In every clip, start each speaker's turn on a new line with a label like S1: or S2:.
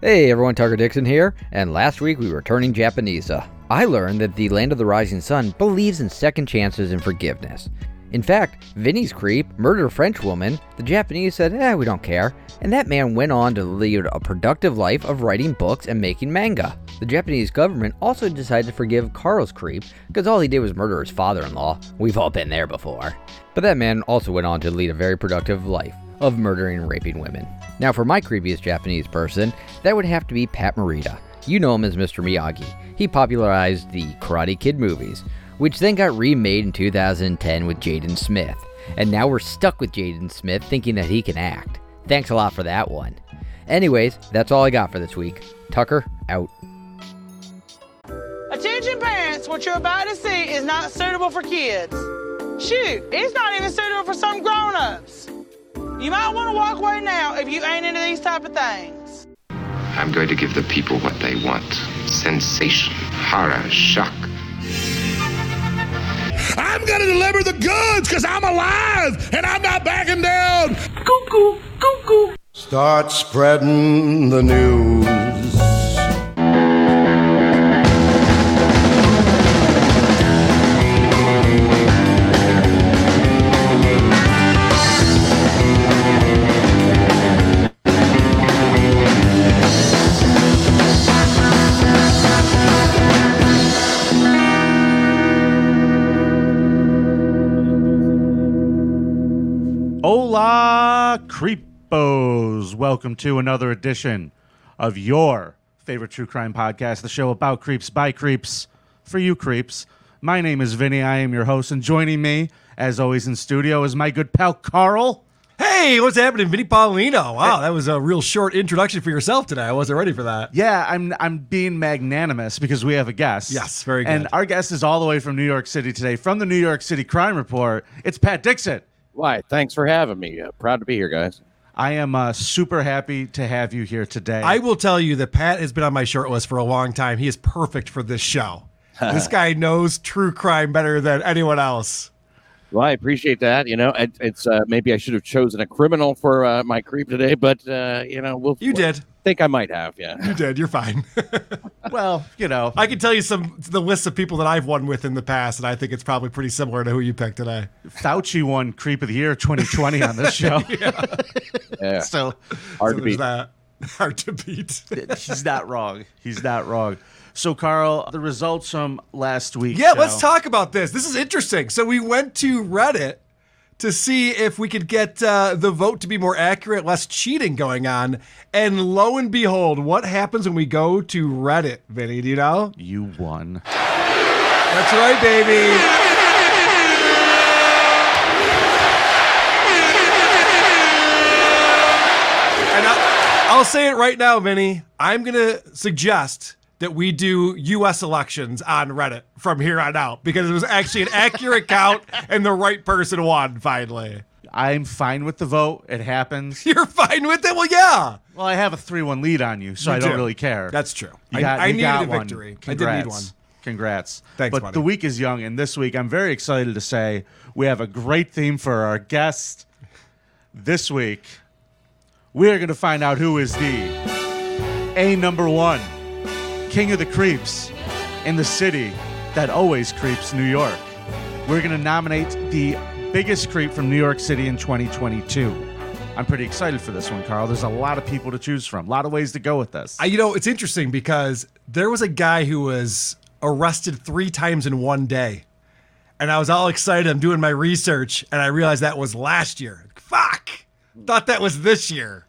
S1: Hey everyone, Tucker Dixon here, and last week we were turning Japanese. I learned that the Land of the Rising Sun believes in second chances and forgiveness. In fact, Vinnie's creep murdered a French woman. The Japanese said, eh, we don't care. And that man went on to lead a productive life of writing books and making manga. The Japanese government also decided to forgive Karl's creep because all he did was murder his father in law. We've all been there before. But that man also went on to lead a very productive life of murdering and raping women. Now, for my creepiest Japanese person, that would have to be Pat Morita. You know him as Mr. Miyagi. He popularized the Karate Kid movies, which then got remade in 2010 with Jaden Smith. And now we're stuck with Jaden Smith thinking that he can act. Thanks a lot for that one. Anyways, that's all I got for this week. Tucker, out.
S2: Attention parents, what you're about to see is not suitable for kids. Shoot, it's not even suitable for some grown-ups. You might want to walk away now if you ain't into these type of things.
S3: I'm going to give the people what they want sensation, horror, shock.
S4: I'm gonna deliver the goods because I'm alive and I'm not backing down.
S2: Cuckoo, cuckoo.
S5: Start spreading the news.
S6: Hola, creepos! Welcome to another edition of your favorite true crime podcast, the show about creeps by creeps for you creeps. My name is Vinnie. I am your host, and joining me, as always, in studio is my good pal Karl.
S7: Hey, what's happening, Vinnie Paulino? Wow, that was a real short introduction for yourself today. I wasn't ready for that.
S6: Yeah, I'm I'm being magnanimous because we have a guest.
S7: Yes, very
S6: And our guest is all the way from New York City today, from the New York City Crime Report. It's Pat Dixon.
S8: Why? Thanks for having me. Uh, proud to be here, guys.
S6: I am uh, super happy to have you here today.
S7: I will tell you that Pat has been on my short list for a long time. He is perfect for this show. this guy knows true crime better than anyone else.
S8: Well, I appreciate that. You know, it, it's uh, maybe I should have chosen a criminal for uh, my creep today, but uh, you know, we'll.
S7: You did.
S8: Think I might have. Yeah.
S7: You did. You're fine.
S6: well, you know,
S7: I can tell you some the list of people that I've won with in the past, and I think it's probably pretty similar to who you picked today.
S6: Fauci won Creep of the Year 2020 on this show.
S8: Yeah.
S6: So
S8: Hard
S7: So
S8: to beat.
S7: that. Hard to beat.
S6: he's not wrong. He's not wrong. So, Karl, the results from last week.
S7: Yeah, let's talk about this. This is interesting. So we went to Reddit to see if we could get uh, the vote to be more accurate, less cheating going on. And lo and behold, what happens when we go to Reddit, Vinnie? Do you know?
S6: You won.
S7: That's right, baby. I'll say it right now, Vinnie. I'm going to suggest that we do U.S. elections on Reddit from here on out because it was actually an accurate count and the right person won finally.
S6: I'm fine with the vote. It happens.
S7: You're fine with it? Well, yeah.
S6: Well, I have a 3 1 lead on you, so
S7: You
S6: I don't really care.
S7: That's true.
S6: You
S7: I-
S6: got,
S7: I needed
S6: got
S7: a
S6: one.
S7: victory. I did
S6: Congrats.
S7: need one.
S6: Congrats.
S7: Thanks,
S6: But
S7: buddy.
S6: the week is young, and this week I'm very excited to say we have a great theme for our guest. This week, we are going to find out who is the A number one king of the creeps in the city that always creeps New York. We're going to nominate the biggest creep from New York City in 2022. I'm pretty excited for this one, Karl. There's a lot of people to choose from, a lot of ways to go with this.
S7: I, you know, it's interesting because there was a guy who was arrested three times in one day. And I was all excited. I'm doing my research, and I realized that was last year. Fuck! Thought that was this year.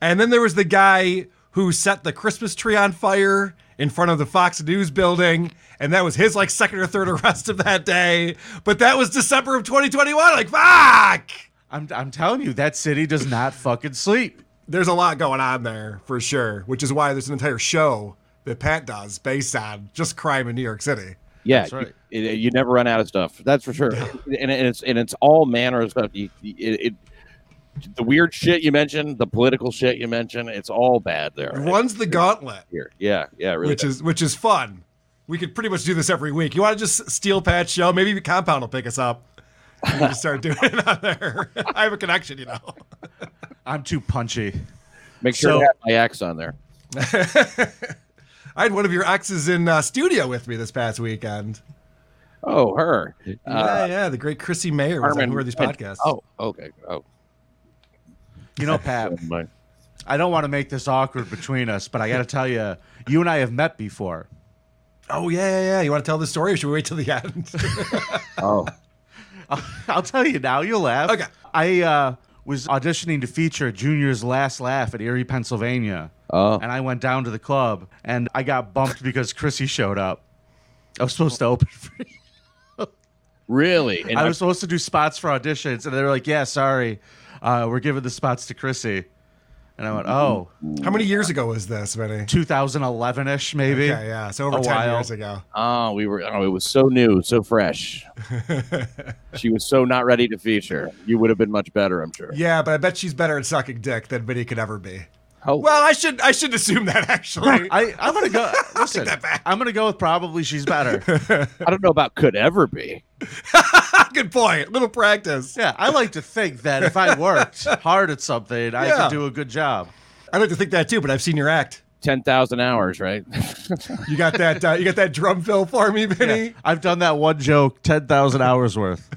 S7: And then there was the guy who set the Christmas tree on fire in front of the Fox News building, and that was his like second or third arrest of that day. But that was December of 2021. Like, fuck!
S6: I'm, I'm telling you, that city does not fucking sleep.
S7: there's a lot going on there for sure, which is why there's an entire show that Pat does based on just crime in New York City.
S8: Yeah.
S6: That's right.
S8: You, it- you never run out of stuff. That's for sure. and, and it's and it's all manner of stuff. You, you- it, it the weird shit you mentioned, the political shit you mentioned, it's all bad there.
S7: Runs the gauntlet,
S8: here. Yeah. Yeah. Really.
S7: which
S8: does.
S7: is which is fun. We could pretty much do this every week. You want to just steal Pat's show? Maybe Compound will pick us up. We can just start doing it on there. I have a connection, you know.
S6: I'm too punchy.
S8: Make sure
S6: so-
S8: to have my axe on there.
S7: I had one of your exes in uh, studio with me this past weekend.
S8: Oh, her.
S7: yeah,
S8: Uh,
S7: yeah, the great Chrissy Mayer was on
S8: Carmen
S7: Who Are These
S8: Pen-
S7: Podcasts.
S8: Oh, okay. Oh,
S6: You know, Pat,
S8: never.
S6: I don't want to make this awkward between us, but I got to tell you, you and I have met before.
S7: Oh, yeah, yeah, yeah. You want to tell the story or should we wait till the end?
S8: oh,
S6: I'll tell you now. You'll laugh.
S7: Okay.
S6: I uh, was auditioning to feature Junior's Last Laugh at Erie, Pennsylvania.
S8: Oh.
S6: And I went down to the club and I got bumped because Chrissy showed up. I was supposed to open for you.
S8: really? And
S6: I was supposed to do spots for auditions, and they were like, "Yeah, sorry, uh, we're giving the spots to Chrissy." And I went, "Oh,
S7: How many years ago was this, Vinnie?
S6: 2011 ish, maybe."
S7: Okay, yeah. So over
S6: A
S7: 10
S6: while.
S7: years ago.
S8: Oh, we were. Oh, it was so new, so fresh. she was so not ready to feature. You would have been much better, I'm sure.
S7: Yeah, but I bet she's better at sucking dick than Vinnie could ever be.
S8: Oh,
S7: Well, I should I should assume that actually.
S6: I, I'm gonna go. Listen,
S7: that back.
S6: I'm gonna go with probably she's better.
S8: I don't know about could ever be.
S7: Good point. Little practice.
S6: yeah, I like to think that if I worked hard at something, I
S7: Yeah.
S6: could do a good job.
S7: I like to think that too, but I've seen your act.
S8: Ten thousand hours, right?
S7: You got that uh, you got that drum fill for me, Vinnie?
S6: Yeah, I've done that one joke 10,000 hours worth.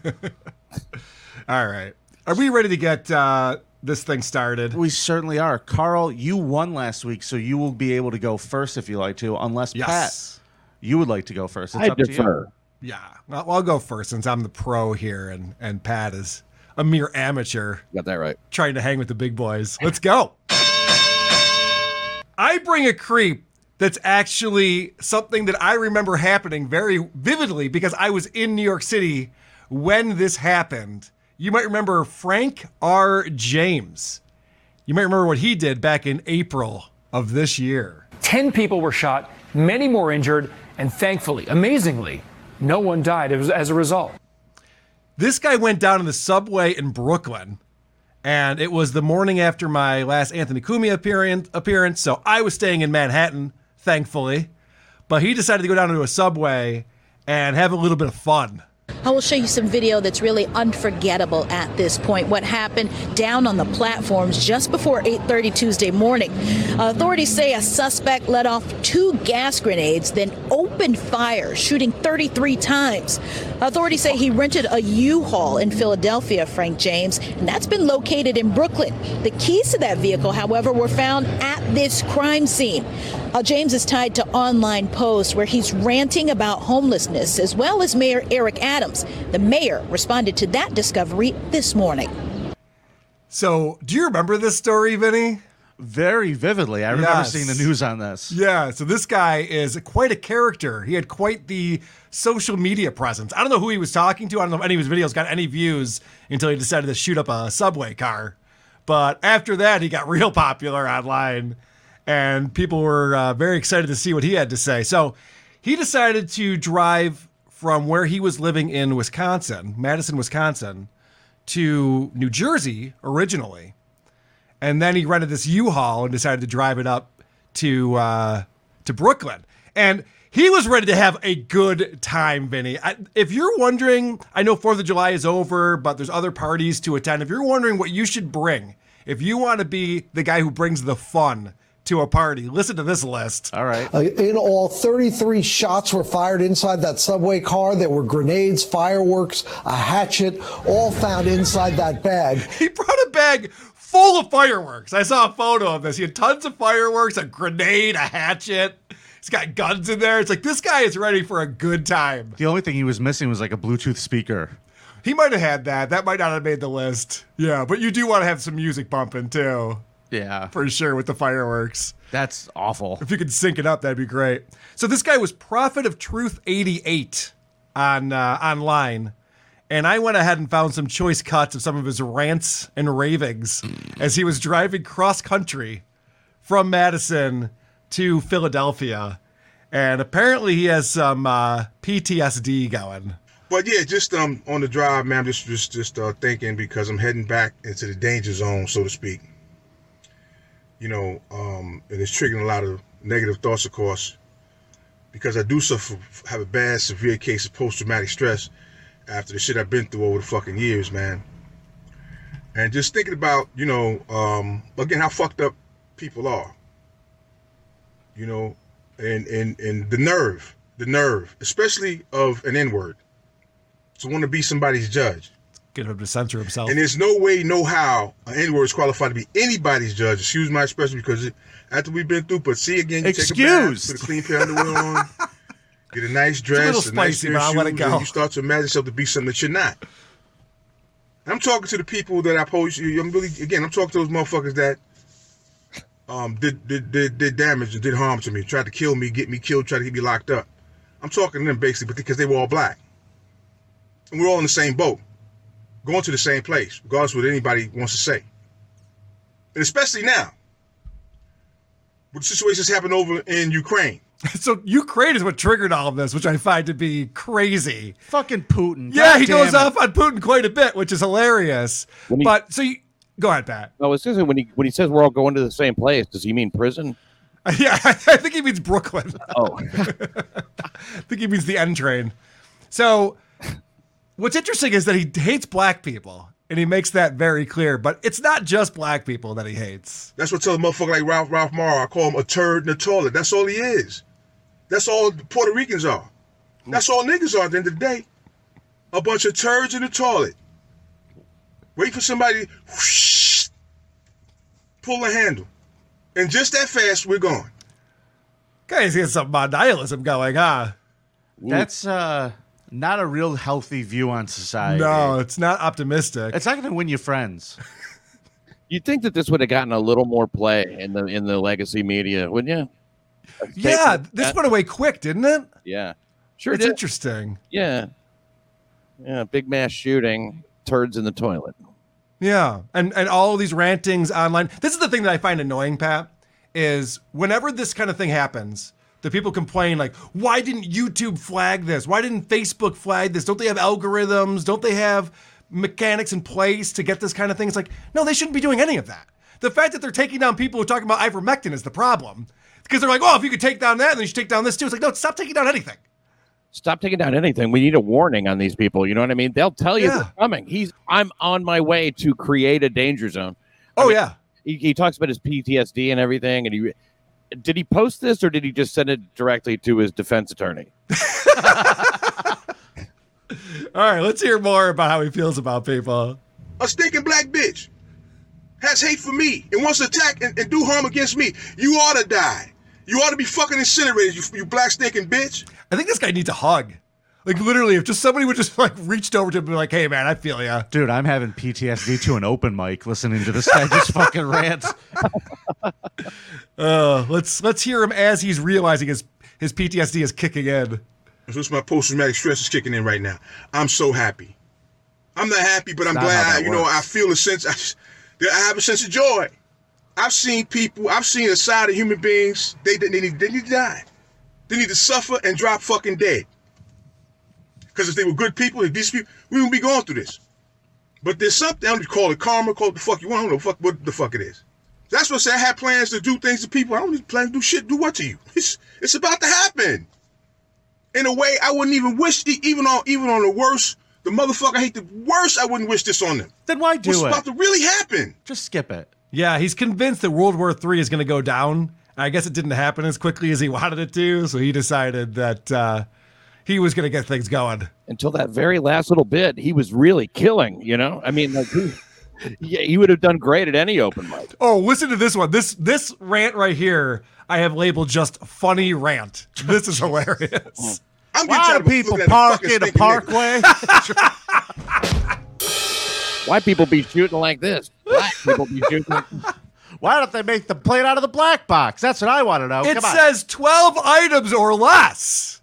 S7: All right. Are we ready to get uh, this thing started?
S6: We certainly are. Karl, you won last week, so you will be able to go first if you like to, unless
S7: Yes.
S6: Pat, you would like to go first. It's
S8: I
S6: up to
S8: defer.
S6: you.
S7: Yeah. Well, I'll go first since I'm the pro here and, and Pat is a mere amateur
S8: Got that right.
S7: trying to hang with the big boys. Let's go. I bring a creep that's actually something that I remember happening very vividly because I was in New York City when this happened. You might remember Frank R. James. You might remember what he did back in April of this year.
S9: 10 people were shot, many more injured, and thankfully, amazingly, no one died as a result.
S7: This guy went down in the subway in Brooklyn, and it was the morning after my last Anthony Cumia appearance, appearance. So I was staying in Manhattan, thankfully. But he decided to go down into a subway and have a little bit of fun.
S10: I will show you some video that's really unforgettable at this point. What happened down on the platforms just before 8:30 Tuesday morning. Authorities say a suspect let off two gas grenades, then opened fire, shooting 33 times. Authorities say he rented a U-Haul in Philadelphia, Frank James, and that's been located in Brooklyn. The keys to that vehicle, however, were found at this crime scene. Uh, James is tied to online posts where he's ranting about homelessness, as well as Mayor Eric Adams. The mayor responded to that discovery this morning.
S7: So, do you remember this story, Vinnie?
S6: Very vividly. I remember
S7: Yes.
S6: seeing the news on this.
S7: Yeah, so this guy is quite a character. He had quite the social media presence. I don't know who he was talking to. I don't know if any of his videos got any views until he decided to shoot up a subway car. But after that, he got real popular online, and people were uh, very excited to see what he had to say. So he decided to drive from where he was living in Wisconsin, Madison, Wisconsin, to New Jersey originally and then he rented this U-Haul and decided to drive it up to uh, to Brooklyn. And he was ready to have a good time, Vinnie. I, if you're wondering, I know Fourth of July is over, but there's other parties to attend. If you're wondering what you should bring, if you want to be the guy who brings the fun to a party, listen to this list.
S6: All right.
S11: Uh, in all, 33 shots were fired inside that subway car. There were grenades, fireworks, a hatchet, all found inside that bag.
S7: He brought a bag full of fireworks. I saw a photo of this. He had tons of fireworks, a grenade, a hatchet. He's got guns in there. It's like this guy is ready for a good time.
S6: The only thing he was missing was like a Bluetooth speaker.
S7: He might have had that. That might not have made the list. Yeah, but you do want to have some music bumping too,
S6: Yeah.
S7: for sure, with the fireworks.
S6: That's awful.
S7: If you could sync it up, that'd be great. So this guy was Prophet of Truth 88 on uh, online. And I went ahead and found some choice cuts of some of his rants and ravings as he was driving cross country from Madison to Philadelphia. And apparently he has some uh, PTSD going.
S12: But yeah, just um on the drive, man. I'm just just just uh, thinking because I'm heading back into the danger zone, so to speak. You know, um, and it's triggering a lot of negative thoughts, of course, because I do suffer have a bad, severe case of post-traumatic stress after the shit I've been through over the fucking years, man. And just thinking about, you know, um, again, how fucked up people are. You know, and and and the nerve, the nerve, especially of an N word, to want to be somebody's judge.
S7: Get him to censor himself.
S12: And there's no way, no how an N word is qualified to be anybody's judge. Excuse my expression because it, after we've been through, but see again, you take a bath, put a clean pair of underwear on, get a nice dress,
S7: little
S12: a nice
S7: spicy,
S12: pair of
S7: I'll let it
S12: shoes,
S7: go.
S12: and you start to imagine yourself to be something that you're not. I'm talking to the people that I pose you. I'm really again. I'm talking to those motherfuckers that um did did did, did damage and did harm to me, tried to kill me, get me killed, tried to get me locked up. I'm talking to them basically, but because they were all black, and we're all in the same boat, going to the same place, regardless of what anybody wants to say, and especially now, with the situations happening over in Ukraine.
S7: So Ukraine is what triggered all of this, which I find to be crazy.
S6: Fucking Putin.
S7: Yeah,
S6: God
S7: he goes
S6: it.
S7: off on Putin quite a bit, which is hilarious.
S8: He-
S7: but so you, go ahead, Pat.
S8: No, it's just when he when he says we're all going to the same place. Does he mean prison?
S7: Yeah, I think he means Brooklyn.
S8: Oh,
S7: I think he means the N train. So, what's interesting is that he hates black people, and he makes that very clear. But it's not just black people that he hates.
S12: That's what tells a motherfucker like Ralph Ralph Maher. I call him a turd in the toilet. That's all he is. That's all Puerto Ricans are. That's all niggas are at the end of the day. A bunch of turds in the toilet. Wait for somebody to whoosh, pull a handle. And just that fast, we're gone.
S7: Guys, got some nihilism going, huh?
S6: That's uh not a real healthy view on society.
S7: No, it's not optimistic.
S6: It's not going to win you friends.
S8: you'd think that this would have gotten a little more play in the in the legacy media, wouldn't you?
S7: yeah, this went away quick, didn't it?
S8: Yeah, sure.
S7: it's
S8: did.
S7: interesting.
S8: Yeah, yeah. Big mass shooting, turds in the toilet.
S7: Yeah, and and all of these rantings online. This is the thing that I find annoying, Pat, is whenever this kind of thing happens, the people complain like, "Why didn't YouTube flag this? Why didn't Facebook flag this? Don't they have algorithms? Don't they have mechanics in place to get this kind of thing?" It's like, no, they shouldn't be doing any of that. The fact that they're taking down people who are talking about ivermectin is the problem. Because they're like, oh, if you could take down that, then you should take down this too. It's like, no, stop taking down anything.
S8: Stop taking down anything. We need a warning on these people. You know what I mean? They'll tell you
S7: Yeah.
S8: they're coming. He's. I'm on my way to create a danger zone. I
S7: Oh
S8: mean,
S7: yeah.
S8: He, he talks about his PTSD and everything, and he did he post this or did he just send it directly to his defense attorney?
S7: All right, let's hear more about how he feels about people.
S12: A stinking black bitch has hate for me and wants to attack and, and do harm against me. You ought to die. You ought to be fucking incinerated, you, you black stinking bitch.
S7: I think this guy needs a hug. Like literally, if just somebody would just like reached over to him and be like, "Hey, man, I feel ya."
S6: Dude, I'm having PTSD to an open mic listening to this guy just fucking rant.
S7: Uh, let's let's hear him as he's realizing his his PTSD is kicking in.
S12: This my post traumatic stress is kicking in right now. I'm so happy. I'm not happy, but I'm
S6: not
S12: glad.
S6: that
S12: you know, I feel a sense. I, just- I have a sense of joy. I've seen people. I've seen a side of human beings. They they need they need to die. They need to suffer and drop fucking dead. Because if they were good people, if these people, we wouldn't be going through this. But there's something. I don't call it karma. Call it the fuck you want. I don't know fuck what the fuck it is. That's what I say. I had plans to do things to people. I don't need plans to do shit. Do what to you? It's it's about to happen. In a way, I wouldn't even wish e- even on even on the worst. The motherfucker I hate the worst. I wouldn't wish this on them.
S6: Then why do
S12: What's
S6: it?
S12: about to really happen?
S6: Just skip it.
S7: Yeah, he's convinced that World War III is going to go down. I guess it didn't happen as quickly as he wanted it to, so he decided that uh, he was going to get things going.
S8: Until that very last little bit, he was really killing. You know, I mean, like he, yeah, he would have done great at any open mic.
S7: Oh, listen to this one. This this rant right here, I have labeled just funny rant. This is hilarious.
S12: I'm
S6: Why
S12: tired
S6: do people
S12: looking at the
S6: park in a parkway?
S8: Why people be shooting like this? Black people be shooting. Like
S6: Why don't they make the plate out of the black box? That's what I want to know.
S7: it
S6: Come on.
S7: says 12 items or less.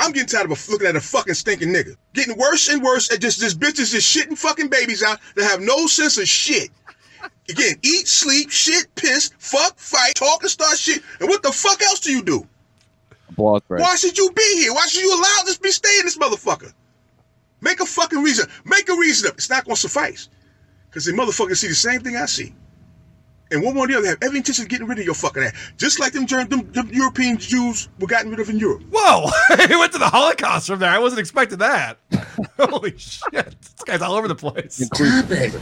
S12: I'm getting tired of looking at a fucking stinking nigga. Getting worse and worse at just this bitches just shitting fucking babies out that have no sense of shit. Again, eat, sleep, shit, piss, fuck, fight, talk, and start shit. And what the fuck else do you do?
S8: applause break.
S12: Why should you be here? Why should you allow this be staying this motherfucker? Make a fucking reason. Make a reason up. It's not gonna suffice. Cause the motherfuckers see the same thing I see. And one more or the other have every intention of getting rid of your fucking ass. Just like them, Germ- them, them European Jews were gotten rid of in Europe.
S7: Whoa, he went to the Holocaust from there. I wasn't expecting that. Holy shit. This guy's all over the place.
S13: Stop it.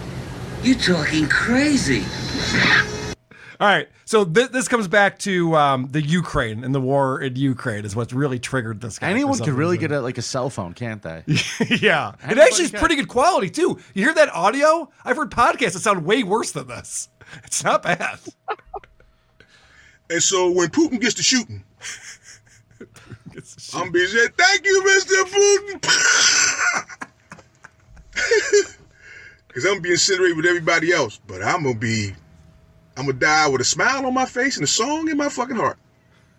S13: You're talking crazy.
S7: All All right. So th- this comes back to um, the Ukraine and the war in Ukraine is what's really triggered this guy.
S6: Anyone
S7: some
S6: could really get a, like a cell phone, can't they?
S7: yeah. It
S6: Anybody
S7: actually is pretty good quality too. You hear that audio? I've heard podcasts that sound way worse than this. It's not bad.
S12: And so when Putin gets to shooting, I'm be saying, thank you, Mr. Putin. Because I'm gonna be incinerated with everybody else. But I'm gonna be, I'm gonna die with a smile on my face and a song in my fucking heart.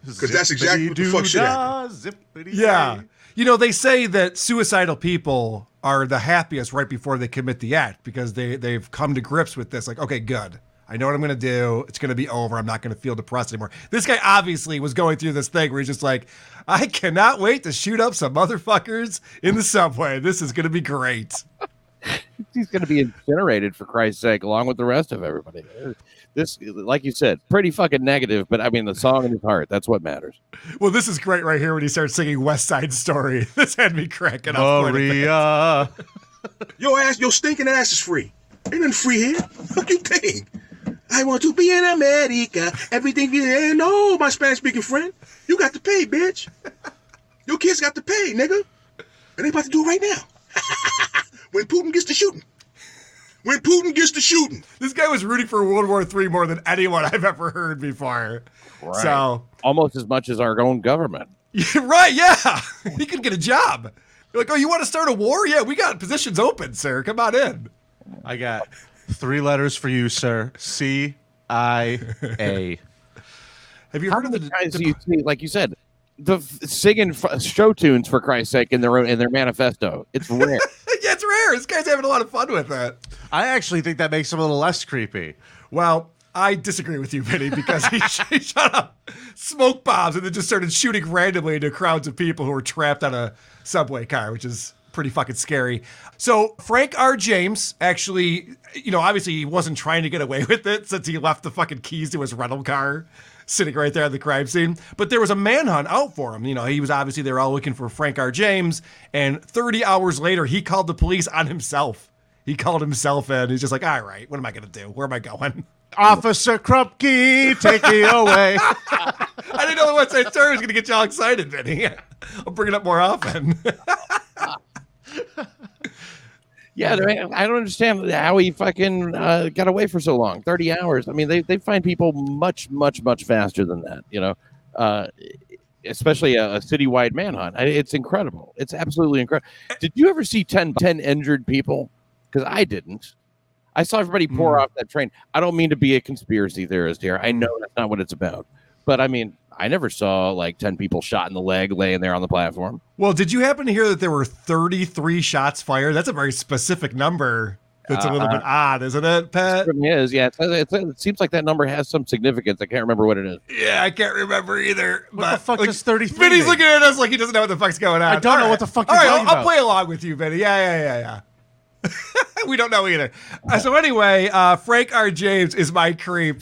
S12: Because that's exactly what the fuck shit happened.
S7: Yeah. You know, they say that suicidal people are the happiest right before they commit the act because they, they've come to grips with this. Like, okay, good. I know what I'm going to do. It's going to be over. I'm not going to feel depressed anymore. This guy obviously was going through this thing where he's just like, I cannot wait to shoot up some motherfuckers in the subway. This is going to be great.
S8: He's going to be incinerated for Christ's sake, along with the rest of everybody. This, like you said, pretty fucking negative. But I mean, the song in his heart—that's what matters.
S7: Well, this is great right here when he starts singing West Side Story. This had me cracking up. quite a bit.
S6: Maria.
S12: Your ass, your stinking ass is free. Ain't nothing free here. Fuck you think? I want to be in America. Everything you there. No, my Spanish speaking friend. You got to pay, bitch. Your kids got to pay, nigga. And they about to do it right now. when Putin gets to shooting. When Putin gets to shooting.
S7: This guy was rooting for World War III more than anyone I've ever heard before. So,
S8: almost as much as our own government.
S7: right, yeah. He could get a job. You're like, oh, you want to start a war? Yeah, we got positions open, sir. Come on in.
S6: I got three letters for you, sir. C I A.
S7: Have you
S8: How
S7: heard of the
S8: many times do you see, like you said, the f- singing f- show tunes for Christ's sake in their own, in their manifesto? It's rare.
S7: yeah, it's rare. This guy's having a lot of fun with it.
S6: I actually think that makes him a little less creepy.
S7: Well, I disagree with you, Vinnie, because he, he shot up smoke bombs and then just started shooting randomly into crowds of people who were trapped on a subway car, which is pretty fucking scary. So Frank R. James actually, you know, obviously he wasn't trying to get away with it since he left the fucking keys to his rental car sitting right there at the crime scene. But there was a manhunt out for him. You know, he was obviously they were all looking for Frank R. James, and 30 hours later he called the police on himself. He called himself in. He's just like, all right, what am I gonna do? Where am I going?
S6: Officer Krupke, take me away.
S7: I didn't know the West Side Story was going to get y'all excited, Vinnie. I'll bring it up more often.
S8: Yeah, I don't understand how he fucking uh, got away for so long. Thirty hours. I mean, they, they find people much, much, much faster than that. You know, uh, especially a, a citywide manhunt. I- It's incredible. It's absolutely incredible. Did you ever see 10, 10 injured people? Because I didn't. I saw everybody pour off that train. I don't mean to be a conspiracy theorist here. I know that's not what it's about. But I mean, I never saw like ten people shot in the leg laying there on the platform.
S7: well, did you happen to hear that there were 33 shots fired? That's a very specific number. That's a little
S8: Uh,
S7: bit odd, isn't it, Pat?
S8: It is, yeah. It's, it's, it seems like that number has some significance. I can't remember what it is.
S7: Yeah, I can't remember either.
S6: What the fuck does 33
S7: Vinnie's
S6: mean?
S7: looking at us like he doesn't know what the fuck's going on.
S6: I don't
S7: All
S6: know
S7: right.
S6: what the fuck
S7: All
S6: you're
S7: right, I'll, I'll play along with you, Vinnie. Yeah, yeah, yeah, yeah. we don't know either. Uh, so anyway, uh, Frank R. James is my creep.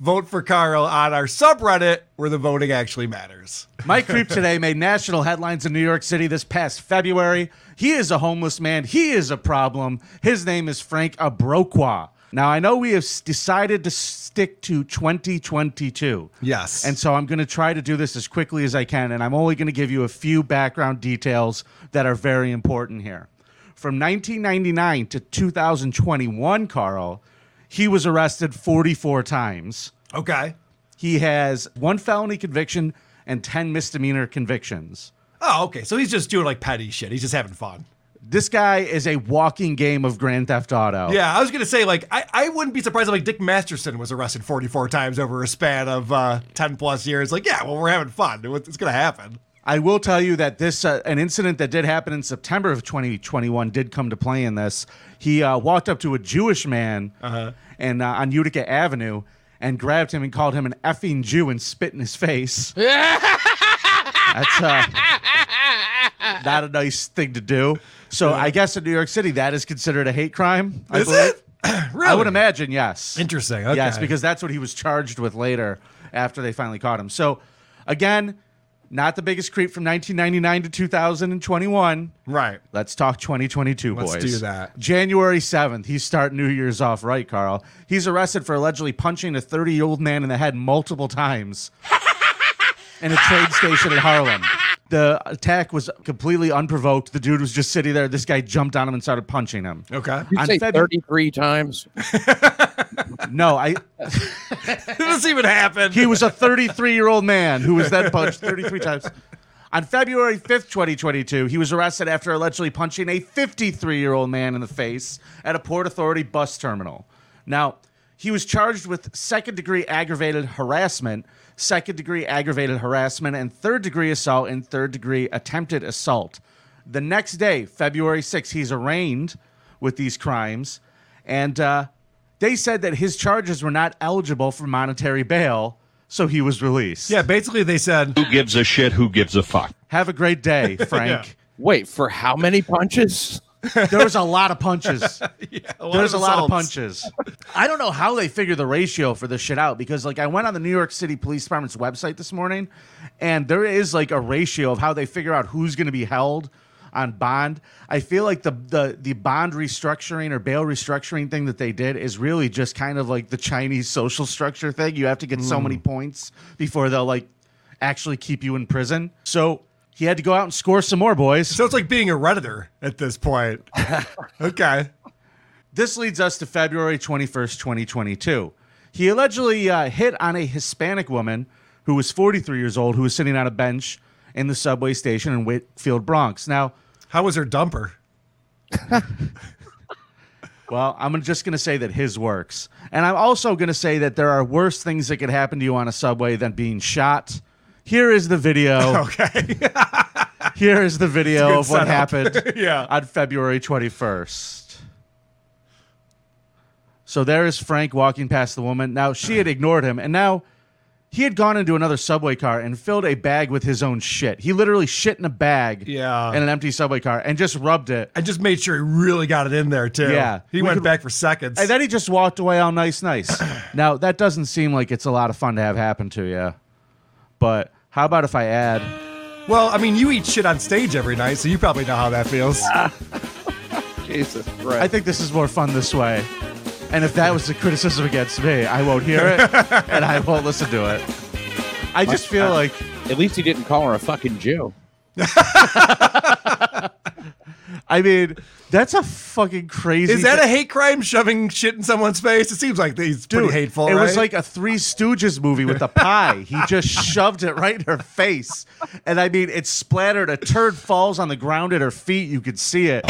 S7: Vote for Karl on our subreddit where the voting actually matters.
S6: My creep today made national headlines in New York City this past February. He is a homeless man. He is a problem. His name is Frank Abrokwa. Now, I know we have decided to stick to 2022.
S7: Yes.
S6: And so I'm going to try to do this as quickly as I can. And I'm only going to give you a few background details that are very important here. From 1999 to 2021, Karl, he was arrested 44 times.
S7: Okay.
S6: He has one felony conviction and 10 misdemeanor convictions.
S7: Oh, okay. So he's just doing like petty shit. He's just having fun.
S6: This guy is a walking game of Grand Theft Auto.
S7: Yeah, I was gonna say like I, I wouldn't be surprised if like Dick Masterson was arrested 44 times over a span of uh, 10 plus years. Like, yeah, well, we're having fun. It's gonna happen.
S6: I will tell you that this uh, an incident that did happen in September of 2021 did come to play in this. He uh, walked up to a Jewish man and uh, on Utica Avenue and grabbed him and called him an effing Jew and spit in his face. That's uh, not a nice thing to do. So I guess in New York City that is considered a hate crime. I
S7: Is
S6: believe.
S7: it? really?
S6: I would imagine, yes.
S7: Interesting. Okay.
S6: Yes, because that's what he was charged with later after they finally caught him. So, again, not the biggest creep from 1999 to 2021.
S7: Right.
S6: Let's talk 2022,
S7: Let's
S6: boys.
S7: do that.
S6: January 7th, he's starting New Year's off right, Karl. He's arrested for allegedly punching a 30 year old man in the head multiple times in a train station in Harlem. The attack was completely unprovoked. The dude was just sitting there. This guy jumped on him and started punching him.
S7: Okay.
S8: You
S6: On
S8: say
S6: Febu-
S8: 33 times?
S6: No, I.
S7: this even happened.
S6: He was a 33 year old man who was then punched 33 times. On February 5th, 2022, he was arrested after allegedly punching a 53 year old man in the face at a Port Authority bus terminal. Now, he was charged with second degree aggravated harassment, second degree aggravated harassment, and third degree assault and third degree attempted assault. The next day, February 6th, he's arraigned with these crimes, and uh, they said that his charges were not eligible for monetary bail, so he was released.
S7: Yeah, basically they said,
S13: Who gives a shit? Who gives a fuck?
S6: Have a great day, Frank.
S8: Wait, for how many punches?
S6: There was a lot of punches.
S7: lot
S6: There's
S7: of
S6: a lot of punches. I don't know how they figure the ratio for this shit out because, like, I went on the New York City Police Department's website this morning, and there is like a ratio of how they figure out who's going to be held on bond. I feel like the the the bond restructuring or bail restructuring thing that they did is really just kind of like the Chinese social structure thing. You have to get so many mm. points before they'll like actually keep you in prison. So he had to go out and score some more, boys.
S7: so it's like being a Redditor at this point. okay.
S6: This leads us to February 21st, 2022. He allegedly uh, hit on a Hispanic woman who was 43 years old who was sitting on a bench in the subway station in Whitfield, Bronx. Now,
S7: How was her dumper?
S6: well, I'm just going to say that his works. And I'm also going to say that there are worse things that could happen to you on a subway than being shot. Here is the video.
S7: Okay.
S6: Here is the video of what
S7: setup.
S6: happened
S7: Yeah.
S6: on February 21st. So there is Frank walking past the woman. Now she had ignored him, and now he had gone into another subway car and filled a bag with his own shit. He literally shit in a bag
S7: Yeah.
S6: in an empty subway car and just rubbed it.
S7: I just made sure he really got it in there too.
S6: Yeah.
S7: He
S6: We
S7: went
S6: could-
S7: back for seconds.
S6: And then he just walked away all nice, nice. now that doesn't seem like it's a lot of fun to have happen to you. But how about if I add?
S7: well, I mean, you eat shit on stage every night, so you probably know how that feels.
S8: Jesus Christ.
S6: I think this is more fun this way. And if that was a criticism against me, I won't hear it and I won't listen to it. I just feel uh, like
S8: At least he didn't call her a fucking Jew.
S6: I mean, that's a fucking crazy.
S7: Is that a hate crime? Shoving shit in someone's face? It seems like he's pretty
S6: Dude,
S7: hateful.
S6: It was like a Three Stooges movie with a pie. he just shoved it right in her face, and I mean, it splattered. A turd falls on the ground at her feet. You could see it.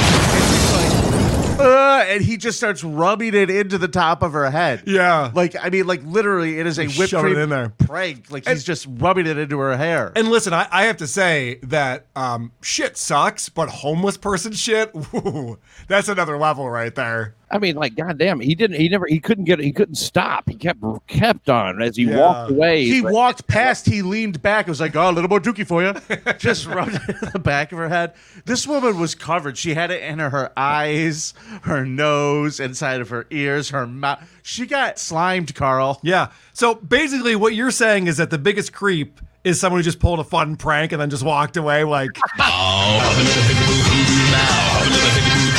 S6: And she's like, "Ugh," and he just starts rubbing it into the top of her head.
S7: yeah.
S6: Like I mean, like literally, it is a whipped
S7: Shove it
S6: cream
S7: in there.
S6: prank. Like he's just rubbing it into her hair.
S7: And listen, I, I have to say that um, shit sucks, but homeless person shit, ooh, that's another level right there.
S8: I mean, like, goddamn, he didn't. He never. He couldn't get. He couldn't stop. He kept kept on as he
S7: Yeah.
S8: walked away.
S6: he
S8: like,
S6: walked past. He leaned back. It was like, oh, a little more dookie for you. Just rubbed it in the back of her head. This woman was covered. She had it in her eyes, her nose, inside of her ears, her mouth. She got slimed, Karl.
S7: Yeah. So basically, what you're saying is that the biggest creep is someone who just pulled a fun prank and then just walked away like, oh.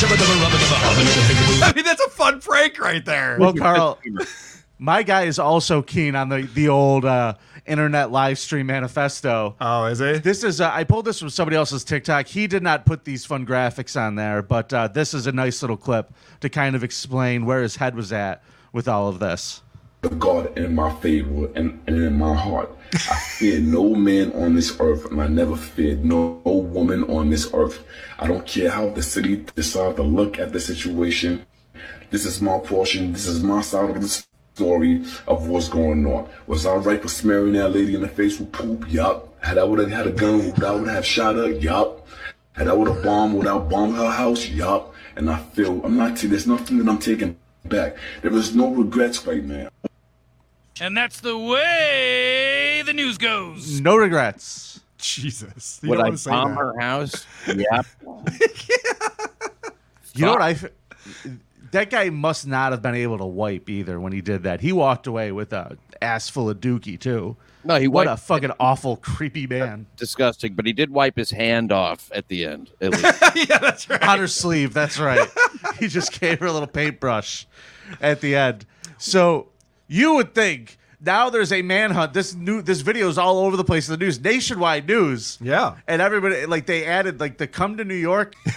S7: I mean, that's a fun prank right there.
S6: Well, Karl, my guy is also keen on the the old uh, internet live stream manifesto.
S7: oh, is he?
S6: This is uh, I pulled this from somebody else's TikTok. He did not put these fun graphics on there, but uh, this is a nice little clip to kind of explain where his head was at with all of this.
S14: The God in my favor and, and in my heart. I fear no man on this earth, and I never feared no, no woman on this earth. I don't care how the city decides to look at the situation. This is my portion. This is my side of the story of what's going on. Was I right for smearing that lady in the face with poop? Yup. Had I would have had a gun, I would have shot her? Yup. Had I would have bombed, would I bombed her house? Yup. And I feel I'm not. There's nothing that I'm taking back. There is no regrets right now.
S15: And that's the way the news goes.
S6: No regrets.
S7: Jesus. You
S8: Would
S7: don't
S8: I
S7: wanna say
S8: bomb
S7: that.
S8: her house? Yep.
S6: You know what I? f- That guy must not have been able to wipe either when he did that. He walked away with a ass full of dookie too.
S8: No, he
S6: what
S8: wiped-
S6: a fucking awful, creepy man.
S8: Disgusting, but he did wipe his hand off at the end. At least.
S7: yeah, that's right.
S6: on her sleeve. That's right. he just gave her a little paintbrush at the end. So you would think now there's a manhunt. This new this video is all over the place in the news, nationwide news.
S7: Yeah.
S6: And everybody like they added like the come to New York,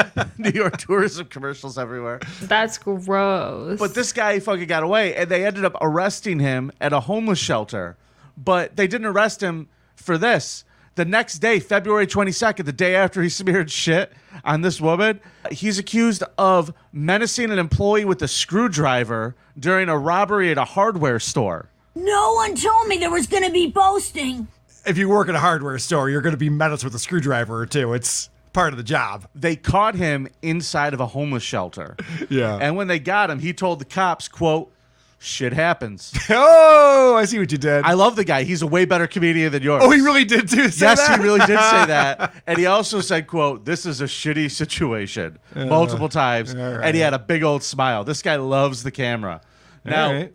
S6: New York tourism commercials everywhere.
S16: That's gross.
S6: But this guy fucking got away, and they ended up arresting him at a homeless shelter. But they didn't arrest him for this. The next day, February 22nd, the day after he smeared shit on this woman, he's accused of menacing an employee with a screwdriver during a robbery at a hardware store.
S17: No one told me there was going to be boasting.
S7: If you work at a hardware store, you're going to be menaced with a screwdriver or two. It's part of the job.
S6: They caught him inside of a homeless shelter.
S7: Yeah.
S6: And when they got him, he told the cops, quote, shit happens.
S7: oh, I see what you did.
S6: I love the guy. He's a way better comedian than yours.
S7: Oh, he really did too. Say
S6: yes,
S7: that?
S6: he really did say that. And he also said, quote, this is a shitty situation multiple times.
S7: all
S6: And he had a big old smile. This guy loves the camera. Now,
S7: All right.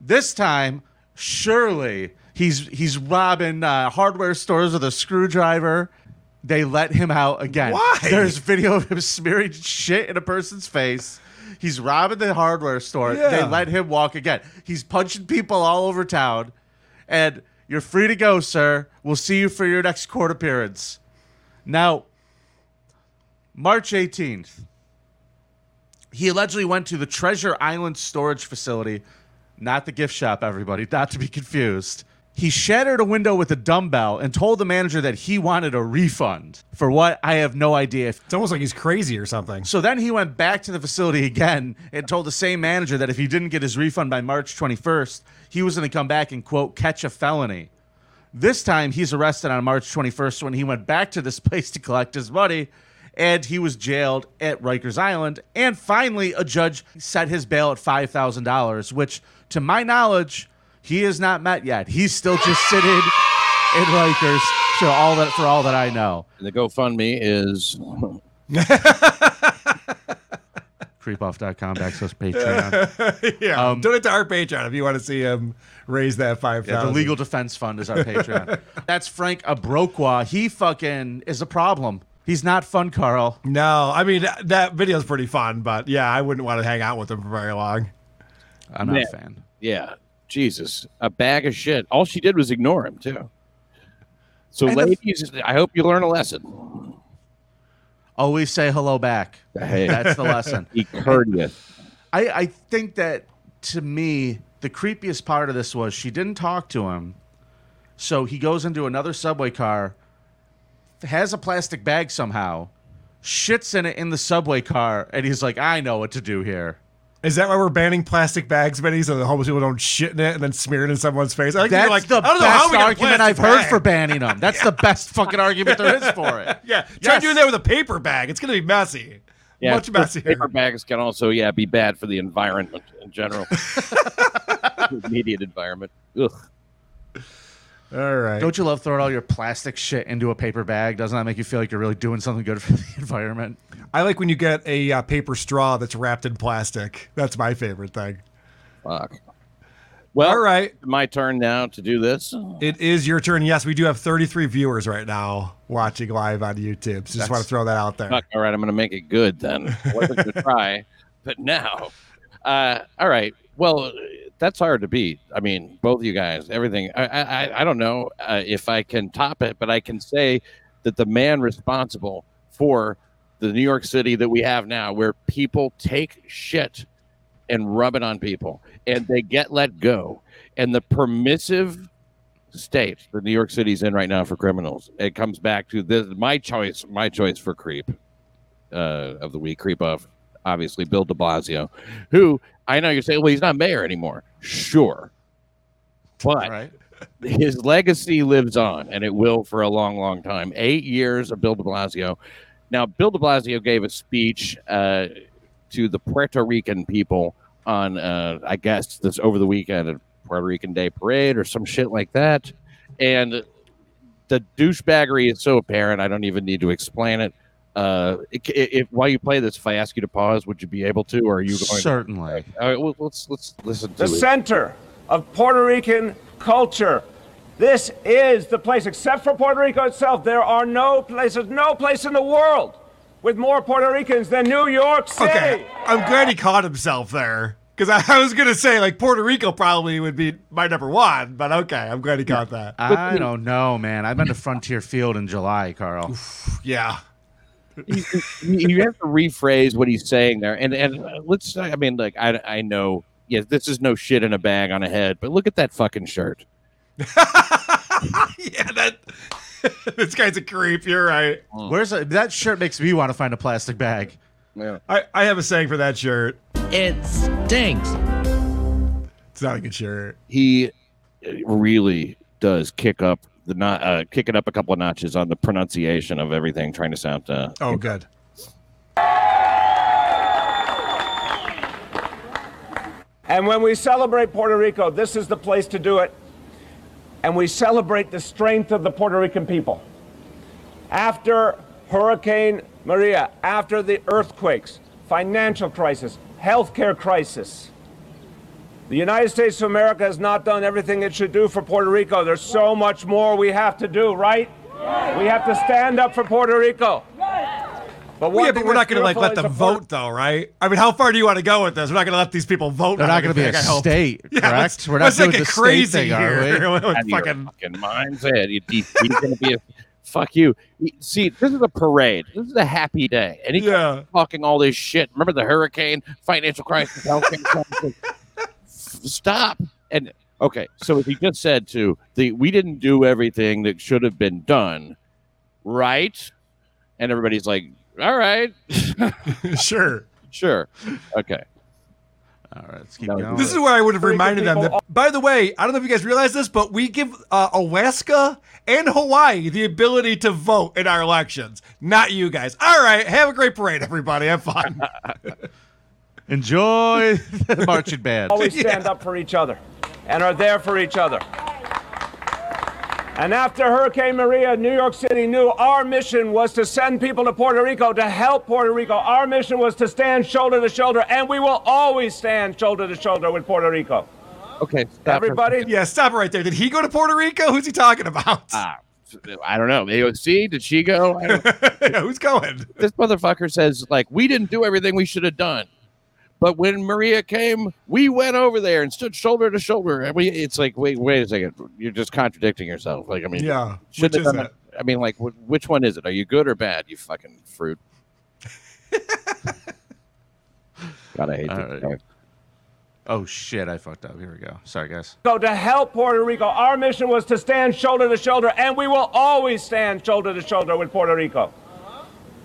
S6: This time, surely he's he's robbing uh, hardware stores with a screwdriver. They let him out again.
S7: Why?
S6: There's video of him smearing shit in a person's face. He's robbing the hardware store. They let him walk again. He's punching people all over town. And you're free to go, sir. We'll see you for your next court appearance. Now, March 18th, he allegedly went to the Treasure Island storage facility, not the gift shop, everybody, not to be confused. He shattered a window with a dumbbell and told the manager that he wanted a refund. For what? I have no idea.
S7: It's almost like he's crazy or something.
S6: So then he went back to the facility again and told the same manager that if he didn't get his refund by March 21st, he was going to come back and, quote, catch a felony. This time he's arrested on March 21st when he went back to this place to collect his money and he was jailed at Rikers Island. And finally, a judge set his bail at $5,000, which, to my knowledge, he has not met yet. He's still just sitting in Rikers for all that, for all that I know.
S8: And the GoFundMe is
S6: creepoff.com backslash Patreon.
S7: yeah.
S6: Um,
S7: Donate to our Patreon if you want to see him raise that five
S6: Yeah, the Legal Defense Fund is our Patreon. That's Frank Abrokwa. He fucking is a problem. He's not fun, Karl.
S7: No, I mean that, that video's pretty fun, but yeah, I wouldn't want to hang out with him for very long.
S6: I'm not
S8: Man.
S6: a fan.
S8: Yeah, Jesus, a bag of shit. All she did was ignore him too. So,
S6: And the-
S8: ladies, I hope you learn a lesson.
S6: Always say hello back.
S8: Hey.
S6: That's the lesson.
S8: Be courteous.
S6: I, I think that to me, the creepiest part of this was she didn't talk to him. So he goes into another subway car, has a plastic bag somehow, shits in it in the subway car, and he's like, I know what to do here.
S7: Is that why we're banning plastic bags, Benny, so the homeless people don't shit in it and then smear it in someone's face? I think
S6: That's
S7: like,
S6: the
S7: I don't know how
S6: best
S7: we got a
S6: argument I've heard
S7: bag.
S6: for banning them. That's the best fucking argument there is for it.
S7: Yeah, try
S6: Yes.
S7: doing that with a paper bag. It's gonna be messy.
S8: Yeah,
S7: Much
S8: but
S7: messier.
S8: Paper bags can also, yeah, be bad for the environment in general. The Immediate environment. Ugh.
S7: All right.
S6: Don't you love throwing all your plastic shit into a paper bag? Doesn't that make you feel like you're really doing something good for the environment?
S7: I like when you get a uh, paper straw that's wrapped in plastic. That's my favorite thing.
S8: Fuck. Well,
S7: all right.
S8: My turn now to do this.
S7: It is your turn. Yes, we do have 33 viewers right now watching live on YouTube. So just want to throw that out there.
S8: Fuck, all right, I'm going to make it good then. I wasn't going to try, but now. Uh, all right. Well, that's hard to beat. I mean, both you guys, everything. I, I, I don't know uh, if I can top it, but I can say that the man responsible for the New York City that we have now, where people take shit and rub it on people and they get let go, and the permissive state that New York City's in right now for criminals. It comes back to this my choice, my choice for creep uh, of the week, creep of obviously Bill de Blasio, who I know you're saying, well, he's not mayor anymore. Sure. But his legacy lives on, and it will for a long, long time. Eight years of Bill de Blasio. Now, Bill de Blasio gave a speech uh, to the Puerto Rican people on, uh, I guess, this over the weekend at Puerto Rican Day Parade or some shit like that. And the douchebaggery is so apparent, I don't even need to explain it. Uh, i- i- if while you play this, if I ask you to pause, would you be able to, or are you going?
S6: Certainly.
S8: All right, well, let's let's listen to
S18: the
S8: it.
S18: center of Puerto Rican culture This is the place, except for Puerto Rico itself. There are no places, no place in the world with more Puerto Ricans than New York City.
S7: Okay, I'm glad he caught himself there. Because I, I was going to say, like, Puerto Rico probably would be my number one, but okay, I'm glad he caught that.
S6: I don't know, man. I've been to Frontier Field in July, Karl.
S7: yeah.
S8: You, you you have to rephrase what he's saying there, and and uh, let's. I mean, like I I know, yes, this is no shit in a bag on a head, but look at that fucking shirt.
S7: yeah, that. this guy's a creep. You're right.
S6: Where's a, that shirt? Makes me want to find a plastic bag.
S8: Yeah.
S7: I, I have a saying for that shirt.
S8: It stinks.
S7: It's not a good shirt.
S8: He really does kick up the not uh, kick it up a couple of notches on the pronunciation of everything, trying to sound. Uh,
S7: Oh, good.
S18: And when we celebrate Puerto Rico, this is the place to do it. And we celebrate the strength of the Puerto Rican people. After Hurricane Maria, after the earthquakes, financial crisis, healthcare crisis, the United States of America has not done everything it should do for Puerto Rico. There's so much more we have to do, right? We have to stand up for Puerto Rico. But
S7: Well, yeah, but we're not going to like let them
S18: is
S7: vote, though, right? I mean, how far do you want to go with this? We're not going to let these people vote.
S6: They're not going to be a
S7: everything, I hope.
S6: state,
S7: Yeah,
S6: correct?
S7: let's-
S6: We're not
S7: let's
S6: doing the
S7: it
S6: state
S7: crazy
S6: thing, are we?
S7: here.
S8: out of your
S7: Fucking-
S8: fucking mind's head. You, he's going to be a fuck you. See, this is a parade. This is a happy day, and he's talking all this shit. Remember the hurricane, financial crisis, healthcare crisis. Stop. And okay, so if he just said to the, we didn't do everything that should have been done, right? And everybody's like, all right,
S7: sure,
S8: sure, okay.
S6: All right, let's keep
S8: going.
S7: This is where I would have reminded them that, by the way, I don't know if you guys realize this, but we give uh, Alaska and Hawaii the ability to vote in our elections. Not you guys. All right. Have a great parade, everybody. Have fun.
S6: Enjoy the marching band.
S18: always stand up for each other and are there for each other. And after Hurricane Maria, New York City knew our mission was to send people to Puerto Rico to help Puerto Rico. Our mission was to stand shoulder to shoulder, and we will always stand shoulder to shoulder with Puerto Rico.
S8: Okay,
S18: Everybody?
S7: Yeah, stop right there. Did he go to Puerto Rico? Who's he talking about?
S8: Ah, I don't know. AOC, did she go? I don't-
S7: Who's going?
S8: This motherfucker says, like, we didn't do everything we should have done. But when Maria came, we went over there and stood shoulder to shoulder. And we, it's like, wait, wait a second. You're just contradicting yourself. Like, I mean,
S7: Yeah,
S8: should
S7: which
S8: have
S7: is
S8: done it. I mean, like, wh- which one is it? Are you good or bad? You fucking fruit. God, I hate
S6: All
S8: this
S6: right. Oh shit, I fucked up. Here we go. Sorry, guys.
S18: Go to help Puerto Rico. Our mission was to stand shoulder to shoulder, and we will always stand shoulder to shoulder with Puerto Rico.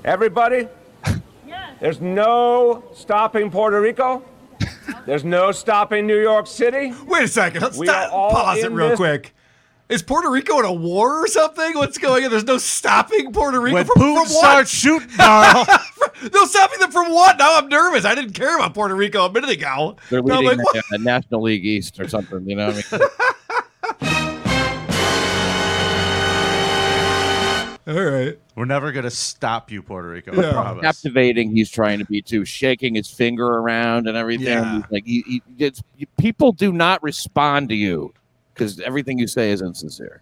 S18: Everybody? There's no stopping Puerto Rico. There's no stopping New York City.
S7: Wait a second. Let's stop, pause it real
S18: this-
S7: quick. Is Puerto Rico in a war or something? What's going on? There's no stopping Puerto Rico
S6: When
S7: from,
S6: Putin
S7: from what?
S6: starts shooting, Karl.
S7: no stopping them from what? Now I'm nervous. I didn't care about Puerto Rico a minute ago.
S8: They're
S7: Now I'm
S8: leading
S7: like, what?
S8: the, uh, National League East or something, you know what I
S7: All right.
S6: We're never gonna stop you, Puerto Rico.
S7: Yeah.
S6: I promise.
S8: captivating he's trying to be too, shaking his finger around and everything.
S7: Yeah.
S8: Like he, he it's, people do not respond to you because everything you say is insincere.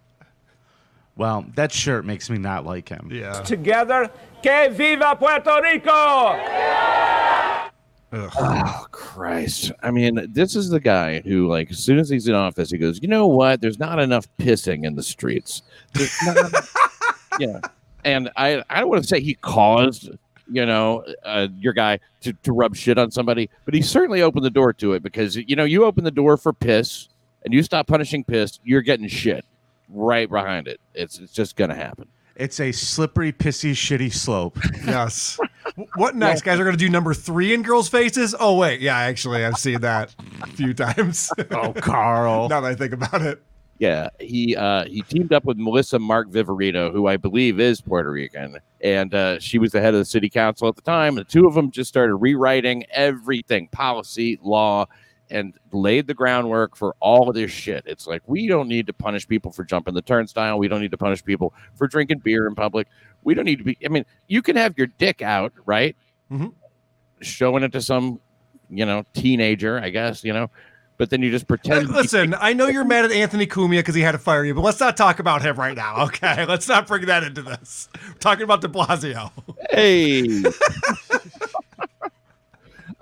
S6: Well, that shirt makes me not like him.
S7: Yeah.
S18: Together, que viva Puerto Rico!
S8: Oh Christ! I mean, this is the guy who, like, as soon as he's in office, he goes, "You know what? There's not enough pissing in the streets." There's not- yeah, and I, I don't want to say he caused, you know, uh, your guy to, to rub shit on somebody, but he certainly opened the door to it because you know you open the door for piss and you stop punishing piss, you're getting shit right behind it. It's it's just gonna happen.
S6: It's a slippery, pissy, shitty slope.
S7: Yes. What next, guys? Are going to do number three in girls' faces? Oh wait, yeah, actually, I've seen that a few times.
S6: Oh, Karl.
S7: now that I think about it.
S8: Yeah, he uh, he teamed up with Melissa Mark Viverito, who I believe is Puerto Rican, and uh, she was the head of the city council at the time. And the two of them just started rewriting everything, policy, law, and laid the groundwork for all of this shit. It's like we don't need to punish people for jumping the turnstile. We don't need to punish people for drinking beer in public. We don't need to be. I mean, you can have your dick out, right?
S7: Mhm.
S8: Showing it to some, you know, teenager, I guess, you know. But then you just pretend.
S7: Hey, Listen, I know you're mad at Anthony Cumia because he had to fire you, but let's not talk about him right now, okay? Let's not bring that into this. We're talking about De Blasio.
S8: Hey.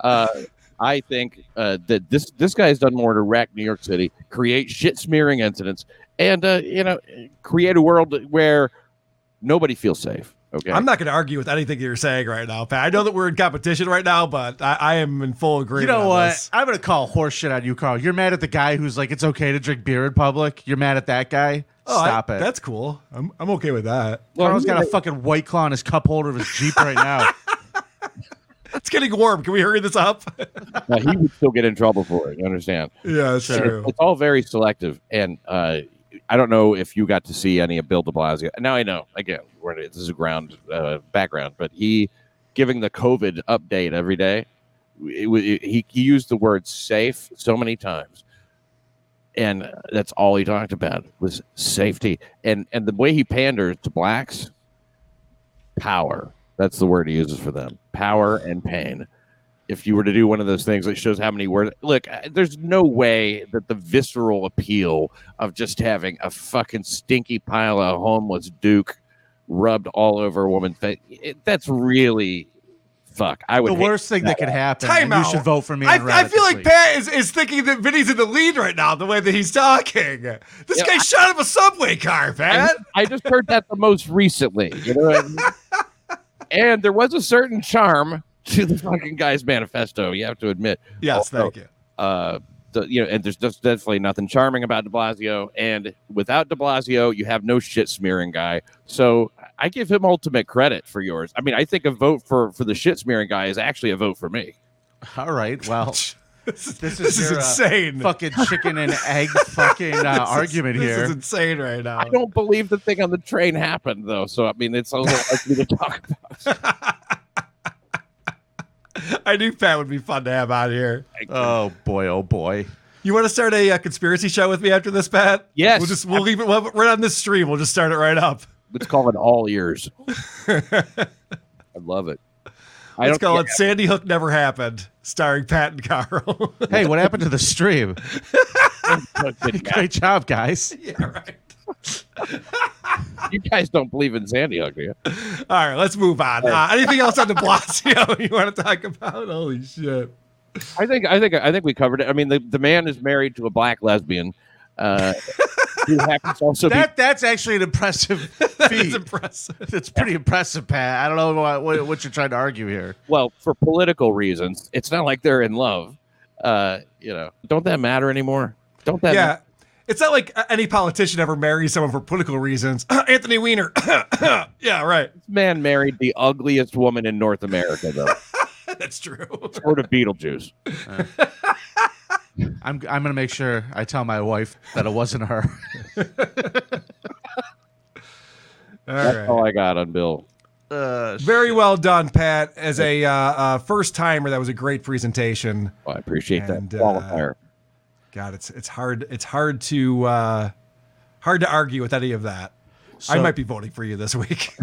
S8: uh, I think uh, that this this guy has done more to wreck New York City, create shit smearing incidents, and uh, you know, create a world where nobody feels safe. Okay,
S7: I'm not going to argue with anything you're saying right now, Pat. I know that we're in competition right now, but I, I am in full agreement.
S6: You
S7: know
S6: what?
S7: this.
S6: I'm gonna call horseshit on you, Karl. You're mad at the guy who's like, it's okay to drink beer in public. You're mad at that guy.
S7: Oh, I-
S6: Stop it.
S7: That's cool. I'm, I'm okay with that.
S6: Well, Karl's got a fucking white claw in his cup holder of his Jeep right now.
S7: It's getting warm. Can we hurry this up?
S8: Now, he would still get in trouble for it. You understand?
S7: Yeah, that's
S8: So
S7: true.
S8: It's all very selective, and uh, I don't know if you got to see any of Bill De Blasio. Now I know. Again, this is a ground uh, background, but he giving the COVID update every day. It, it- he he used the word safe so many times, and that's all he talked about was safety. And and the way he panders to blacks, power. That's the word he uses for them. Power and pain if you were to do one of those things that shows how many words look uh, there's no way that the visceral appeal of just having a fucking stinky pile of homeless duke rubbed all over a woman's face it, that's really fuck i would
S6: the worst thing that could happen.
S7: Time
S6: and you should vote for me.
S7: I, I feel like. Pat is, is thinking that Vinnie's in the lead right now, the way that he's talking. This
S8: Yeah,
S7: guy
S8: I-
S7: shot up a subway car,
S8: I,
S7: Pat.
S8: I just heard that the most recently you know what I mean? and there was a certain charm to the fucking guy's manifesto you have to admit
S7: Yes, thank you.
S8: uh, the, you know, and there's just definitely nothing charming about De Blasio. And without De Blasio, you have no shit smearing guy. So I give him ultimate credit for yours. I mean, I think a vote for for the shit smearing guy is actually a vote for me.
S6: All right. Well, this is,
S7: This is
S6: your, uh,
S7: insane.
S6: fucking chicken and egg fucking uh,
S7: This is-
S6: argument
S7: this
S6: here.
S7: is insane right now.
S8: I don't believe the thing on the train happened though. So I mean, it's a little likely to talk about.
S7: I knew Pat would be fun to have out here.
S6: oh boy, oh boy.
S7: You want to start a, uh conspiracy show with me after this, Pat?
S8: Yes.
S7: We'll just we'll leave it we'll, right on this stream. We'll just start it right up.
S8: Let's call it all ears. I love it. I
S7: Let's
S8: don't
S7: call
S8: yeah,
S7: it Sandy Hook Never Happened, starring Pat and Karl.
S6: Hey, what happened to the stream? Great job, guys.
S7: yeah, right.
S8: You guys don't believe in Sandy Hook, do you?
S7: All right, let's move on. Uh, anything else on De Blasio you want to talk about? Holy shit.
S8: I think I think I think we covered it. I mean, the, the man is married to a black lesbian. Uh, who happens also
S6: That that's actually an impressive feat.
S7: Impressive.
S6: It's pretty impressive, Pat. I don't know what, what, what you're trying to argue here.
S8: well for political reasons. It's not like they're in love. Uh, you know, don't that matter anymore? Don't that?
S7: yeah. It's not like any politician ever marries someone for political reasons. Anthony Weiner. yeah, right.
S8: This man married the ugliest woman in North America, though.
S7: That's true.
S8: Sort of Beetlejuice.
S6: I'm I'm gonna make sure I tell my wife that it wasn't her.
S7: All
S8: That's
S7: right.
S8: all I got on Bill.
S6: Uh,
S7: Very well done, Pat. As a uh, uh, first timer, that was a great presentation.
S8: Well, I appreciate
S7: And,
S8: that
S7: uh,
S8: qualifier.
S7: God, it's it's hard it's hard to uh, hard to argue with any of that. I might be voting for you this week.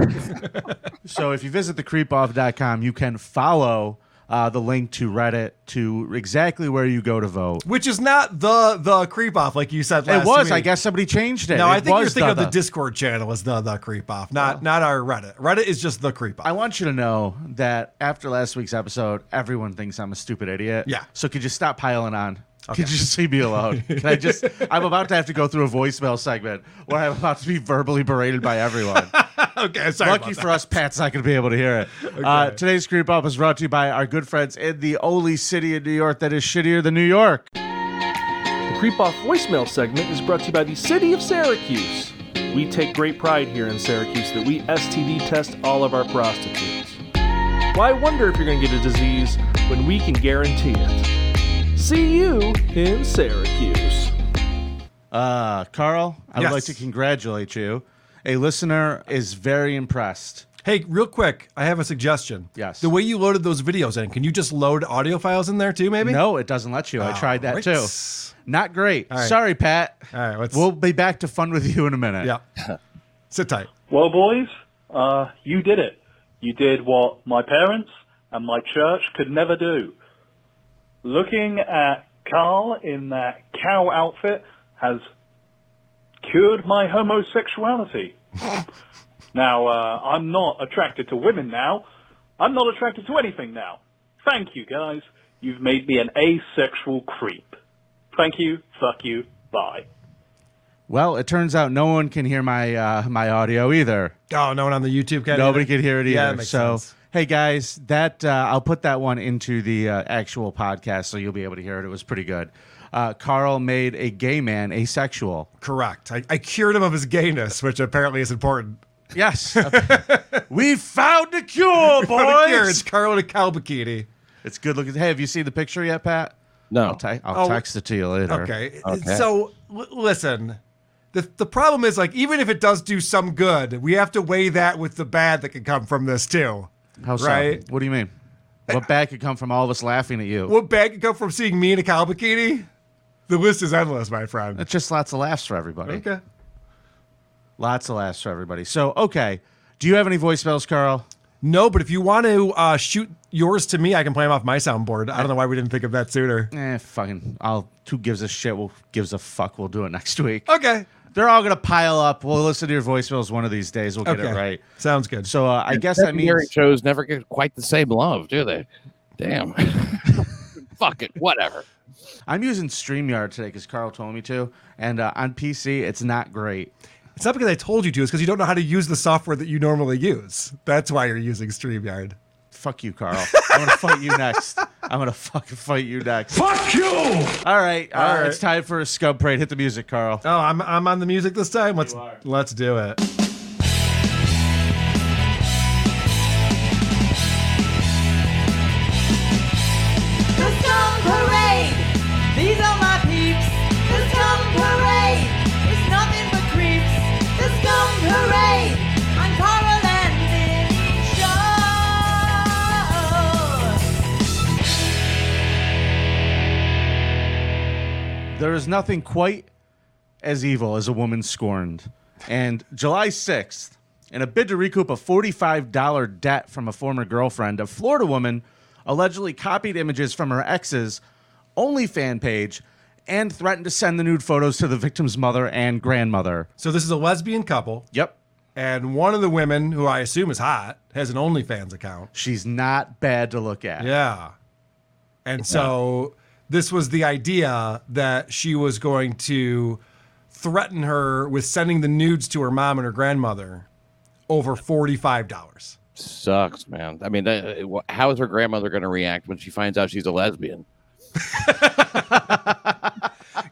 S6: so if you visit the thecreepoff.com, you can follow uh, the link to Reddit to exactly where you go to vote.
S7: Which is not the the creep off like you said last
S6: It was.
S7: week.
S6: I guess somebody changed it.
S7: No, I think you're thinking of the
S6: the-
S7: Discord channel as the the creep off, not not our Reddit. Reddit is just the creep off.
S6: I want you to know that after last week's episode, everyone thinks I'm a stupid idiot.
S7: Yeah.
S6: So could you stop piling on?
S7: Okay.
S6: Could you just leave me alone? Can I just? I'm about to have to go through a voicemail segment where I'm about to be verbally berated by everyone.
S7: okay, sorry.
S6: Lucky
S7: about
S6: for
S7: that.
S6: us, Pat's not going to be able to hear it. Uh, today's Creep Up is brought to you by our good friends in the only city in New York that is shittier than New York.
S19: The Creep Off voicemail segment is brought to you by the City of Syracuse. We take great pride here in Syracuse that we STD test all of our prostitutes. Why wonder if you're going to get a disease when we can guarantee it? See you in Syracuse.
S6: Uh, Karl, I would like to congratulate you. A listener is very impressed.
S7: Hey, real quick, I have a suggestion.
S6: Yes.
S7: The way you loaded those videos in, can you just load audio files in there too, maybe?
S6: No, it doesn't let you. I tried that
S7: Alright.
S6: too. Not great.
S7: All right.
S6: Sorry, Pat.
S7: All right, let's
S6: We'll be back to fun with you in a minute.
S7: Yeah. Sit tight.
S20: Well, boys, uh, you did it. You did what my parents and my church could never do. Looking at Karl in that cow outfit has cured my homosexuality. now, uh, I'm not attracted to women now. I'm not attracted to anything now. Thank you, guys. You've made me an asexual creep. Thank you. Fuck you. Bye.
S6: Well, it turns out no one can hear my uh, my audio either.
S7: Oh, no one on the YouTube can.
S6: Nobody
S7: either?
S6: could hear it either.
S7: Yeah, that makes
S6: so,
S7: sense.
S6: Hey guys, that uh, I'll put that one into the uh, actual podcast, so you'll be able to hear it. It was pretty good. Uh, Karl made a gay man asexual.
S7: Correct. I, I cured him of his gayness, which apparently is important.
S6: Yes, we found a cure,
S7: Found a
S6: boys.
S7: It's Karl in a cow bikini.
S6: It's good looking. Hey, have you seen the picture yet, Pat?
S8: No.
S6: I'll, te- I'll
S7: Oh,
S6: text it to you later.
S7: Okay. So l- listen, the the problem is like even if it does do some good, we have to weigh that with the bad that can come from this too.
S6: How so?
S7: Right?
S6: What do you mean? What bad could come from all of us laughing at you?
S7: What bad could come from seeing me in a cow bikini? The list is endless, my friend.
S6: It's just lots of laughs for everybody.
S7: Okay.
S6: Lots of laughs for everybody. So, okay. Do you have any voicemails, Karl?
S7: No, but if you want to uh, shoot yours to me, I can play them off my soundboard. I don't know why we didn't think of that sooner.
S6: Eh, fucking. I'll. Who gives a shit? Who gives a fuck? We'll do it next week.
S7: Okay.
S6: They're all gonna pile up. We'll listen to your voicemails one of these days. We'll get
S7: Okay.
S6: it right.
S7: Sounds good.
S6: So uh, I guess that
S8: Secondary
S6: means
S8: shows never get quite the same love, do they? Damn. Fuck it. Whatever.
S6: I'm using StreamYard today because Karl told me to, and uh, on PC it's not great.
S7: It's not because I told you to. It's because you don't know how to use the software that you normally use. That's why you're using StreamYard.
S6: Fuck you, Karl. I'm gonna fight you next. I'm gonna fucking fight you next.
S4: Fuck you!
S6: All right, uh,
S7: All right.
S6: it's time for a scum parade. Hit the music, Karl.
S7: Oh, I'm I'm on the music this time. Let's let's do it.
S6: Is nothing quite as evil as a woman scorned. And July 6th, in a bid to recoup a $45 debt from a former girlfriend, a Florida woman allegedly copied images from her ex's OnlyFan page and threatened to send the nude photos to the victim's mother and grandmother.
S7: So this is a lesbian couple.
S6: Yep.
S7: And one of the women, who I assume is hot, has an OnlyFans account.
S6: She's not bad to look at.
S7: Yeah. And so this was the idea that she was going to threaten her with sending the nudes to her mom and her grandmother over $45.
S8: Sucks, man. I mean, that, uh, how is her grandmother going to react when she finds out she's a lesbian?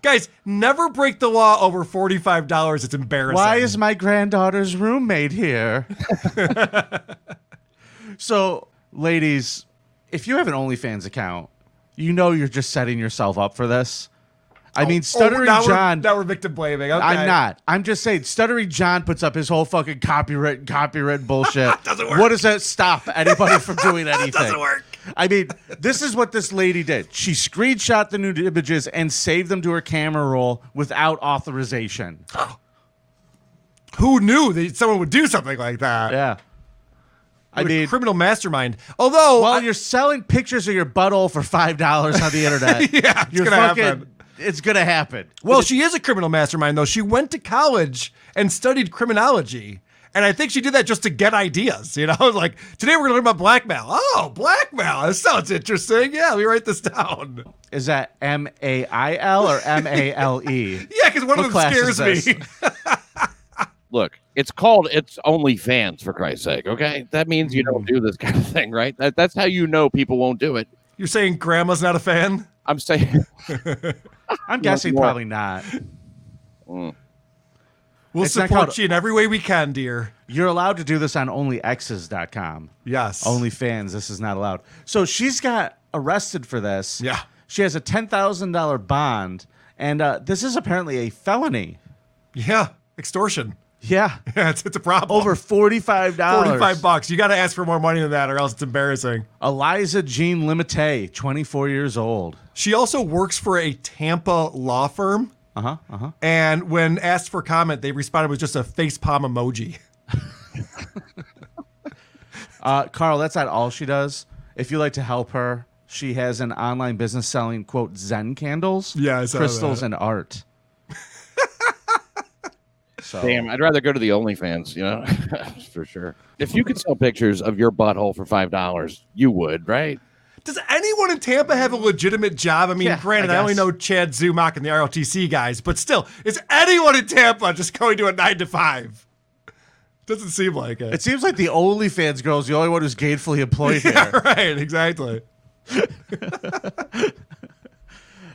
S7: Guys, never break the law over $45. It's embarrassing.
S6: Why is my granddaughter's roommate here? so, ladies, if you have an OnlyFans account, you know you're just setting yourself up for this. I oh, mean, oh, Stuttering
S7: Oh, now
S6: John.
S7: We're, now we're victim blaming. Okay.
S6: I'm not. I'm just saying, Stuttering John puts up his whole fucking copyright copyright bullshit.
S7: Doesn't work.
S6: What does that stop anybody from doing anything?
S7: That doesn't work.
S6: I mean, this is what this lady did. She screenshot the nude images and saved them to her camera roll without authorization.
S7: Who knew that someone would do something like that?
S6: Yeah. I mean,
S7: criminal mastermind. Although,
S6: while you're selling pictures of your butthole for five dollars on the internet,
S7: Yeah, it's
S6: you're
S7: gonna
S6: fucking,
S7: happen.
S6: It's gonna happen.
S7: Well, she is a criminal mastermind, though. She went to college and studied criminology. And I think she did that just to get ideas. You know, like today we're going to learn about blackmail. Oh, blackmail. That sounds interesting. Yeah, let me write this down.
S6: Is that M A I L or M A L E?
S7: Yeah, because one
S6: What
S7: of them scares me.
S6: This?
S8: Look, it's called it's only fans for Christ's sake. Okay, that means you don't do this kind of thing, right? That, that's how you know people won't do it.
S7: You're saying grandma's not a fan?
S8: I'm saying.
S6: I'm guessing probably not.
S7: We'll
S6: It's
S7: support
S6: called-
S7: you in every way we can, dear.
S6: You're allowed to do this on onlyx's.com.
S7: Yes.
S6: OnlyFans, this is not allowed. So she's got arrested for this.
S7: Yeah.
S6: She has a $10,000 bond, and uh, this is apparently a felony.
S7: Yeah, extortion.
S6: Yeah.
S7: Yeah, it's, it's a problem.
S6: Over $45.
S7: 45 bucks. You got to ask for more money than that or else it's embarrassing.
S6: Eliza Jean Limite, 24 years old.
S7: She also works for a Tampa law firm.
S6: Uh huh. Uh huh.
S7: And when asked for comment, they responded with just a face palm emoji.
S6: Uh, Karl, that's not all she does. If you like to help her, She has an online business selling quote Zen candles,
S7: Yeah,
S6: crystals, and art. So
S8: Damn, I'd rather go to the OnlyFans, you know, for sure. If you could sell pictures of your butthole for five dollars, you would, right?
S7: Does anyone in Tampa have a legitimate job? I mean,
S8: Yeah,
S7: granted,
S8: I
S7: I, only know Chad Zumach and the ROTC guys, but still, is anyone in Tampa just going to a nine to five? Doesn't seem like it.
S6: It seems like the OnlyFans girl is the only one who's gainfully employed
S7: yeah,
S6: here.
S7: right, exactly.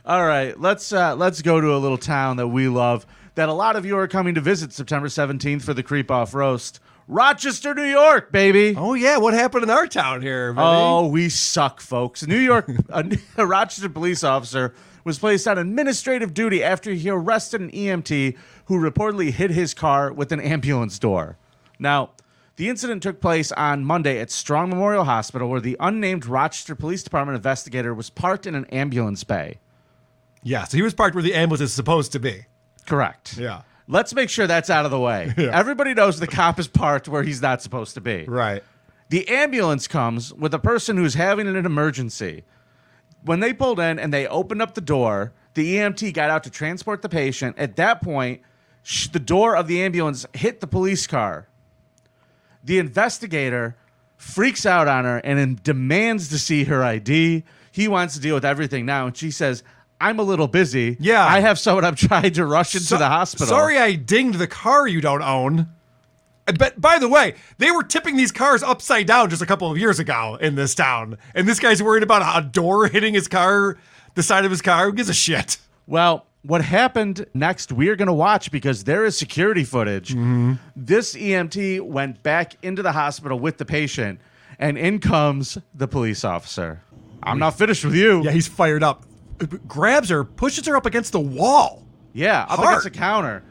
S6: All right, let's uh, let's go to a little town that we love that a lot of you are coming to visit September 17th for the Creep Off Roast. Rochester, New York, baby.
S7: Oh yeah, what happened in our town here? Buddy?
S6: Oh, we suck, folks. New York, a, a Rochester police officer was placed on administrative duty after he arrested an EMT who reportedly hit his car with an ambulance door. Now, the incident took place on Monday at Strong Memorial Hospital, where the unnamed Rochester Police Department investigator was parked in an ambulance bay.
S7: Yeah, so he was parked where the ambulance is supposed to be.
S6: Correct.
S7: Yeah.
S6: Let's make sure that's out of the way.
S7: Yeah.
S6: Everybody knows the cop is parked where he's not supposed to be.
S7: Right.
S6: The ambulance comes with a person who's having an emergency. When they pulled in and they opened up the door, the EMT got out to transport the patient. At that point, sh- the door of the ambulance hit the police car. The investigator freaks out on her and demands to see her ID. He wants to deal with everything now. And she says, I'm a little busy.
S7: Yeah.
S6: I have someone I'm trying to rush into
S7: So-
S6: the hospital.
S7: Sorry, I dinged the car you don't own. Uh, but by the way, they were tipping these cars upside down just a couple of years ago in this town, and this guy's worried about a door hitting his car, the side of his car. Who gives a shit?
S6: Well, what happened next, we're going to watch because there is security footage. Mm-hmm. This EMT went back into the hospital with the patient, and in comes the police officer. I'm not finished with you.
S7: Yeah, he's fired up. Grabs her, pushes her up against the wall,
S6: Yeah, up
S7: Hard.
S6: against the counter,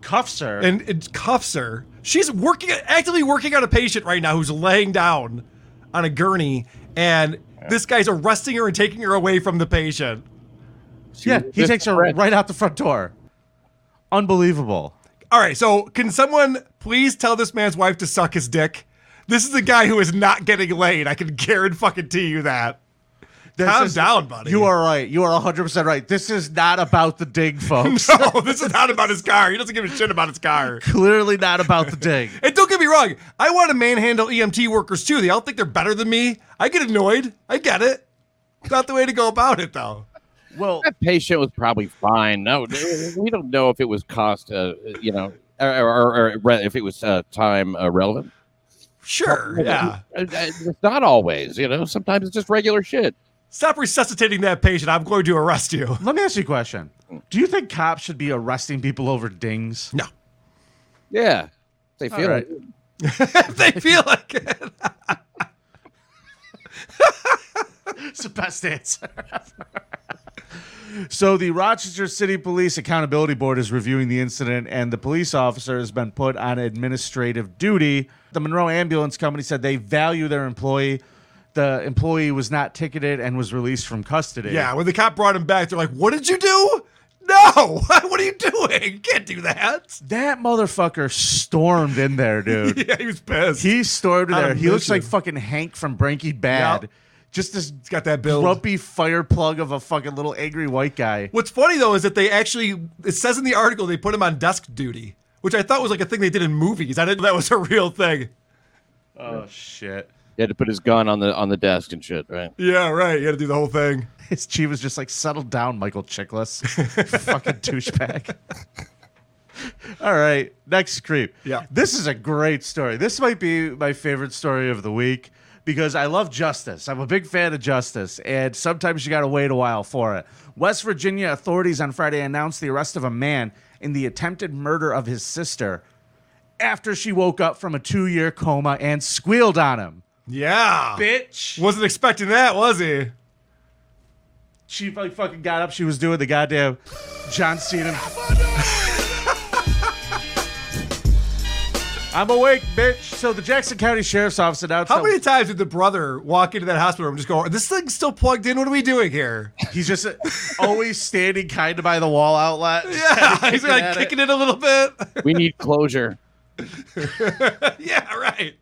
S6: cuffs her.
S7: and it cuffs her. She's working, actively working on a patient right now who's laying down on a gurney, and this guy's arresting her and taking her away from the patient.
S6: yeah, he takes her
S8: threat.
S6: right out the front door. Unbelievable.
S7: All right, so can someone please tell this man's wife to suck his dick? This is a guy who is not getting laid. I can guarantee you that.
S6: This
S7: Calm
S6: is-
S7: down, buddy.
S6: You are right. You are 100% right. This is not about the dig, folks.
S7: no, this is not about his car. He doesn't give a shit about his car.
S6: Clearly not about the dig.
S7: And don't get me wrong, I want to manhandle EMT workers too. They all think they're better than me. I get annoyed. I get it. It's not the way to go about it, though.
S6: Well,
S8: That patient was probably fine. No, we don't know if it was cost, uh, you know, or, or, or re- if it was uh, time uh, relevant.
S7: Sure, yeah.
S8: Uh, uh, It's not always, you know. Sometimes it's just regular shit.
S7: Stop resuscitating that patient. I'm going to arrest you.
S6: Let me ask you a question. Do you think cops should be arresting people over dings?
S7: No.
S8: Yeah, they feel
S6: right.
S8: it.
S7: they feel like it.
S6: It's the best answer. so the Rochester City Police Accountability Board is reviewing the incident, and the police officer has been put on administrative duty. The Monroe Ambulance Company said they value their employee. The employee was not ticketed and was released from custody.
S7: Yeah, when the cop brought him back, they're like, "What did you do? No, what are you doing? You can't do that."
S6: That motherfucker stormed in there, dude.
S7: yeah, he was pissed.
S6: He stormed in there. He looks like fucking Hank from Breaking Bad.
S7: Yep.
S6: Just this
S7: He's got that build.
S6: grumpy fire plug of a fucking little angry white guy.
S7: What's funny though is that they actually it says in the article they put him on desk duty, which I thought was like a thing they did in movies. I didn't know that was a real thing.
S6: Oh shit.
S8: He had to put his gun on the on the desk and shit, right?
S7: Yeah, right. You had to do the whole thing.
S6: His chief was just like, settle down, Michael Chiklis. fucking douchebag. All right, next creep.
S7: Yeah.
S6: This is a great story. This might be my favorite story of the week because I love justice. I'm a big fan of justice, and sometimes you got to wait a while for it. West Virginia authorities on Friday announced the arrest of a man in the attempted murder of his sister after she woke up from a two year coma and squealed on him.
S7: Yeah,
S6: Bitch.
S7: wasn't expecting that, was he?
S6: She like fucking got up. She was doing the goddamn John Cena. I'm awake, bitch. So the Jackson County Sheriff's Office announced
S7: How
S6: that
S7: many times did the brother walk into that hospital room and just go, "This thing's still plugged in. What are we doing here?"
S6: he's just uh, always standing kind of by the wall outlet.
S7: Yeah, he's like
S6: at it.
S7: kicking it a little bit.
S8: We need closure.
S7: yeah, right.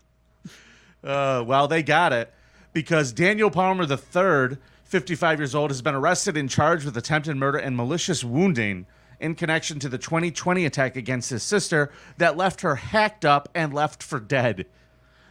S6: Uh, well, they got it because Daniel Palmer III, 55 years old, has been arrested and charged with attempted murder and malicious wounding in connection to the 2020 attack against his sister that left her hacked up and left for dead.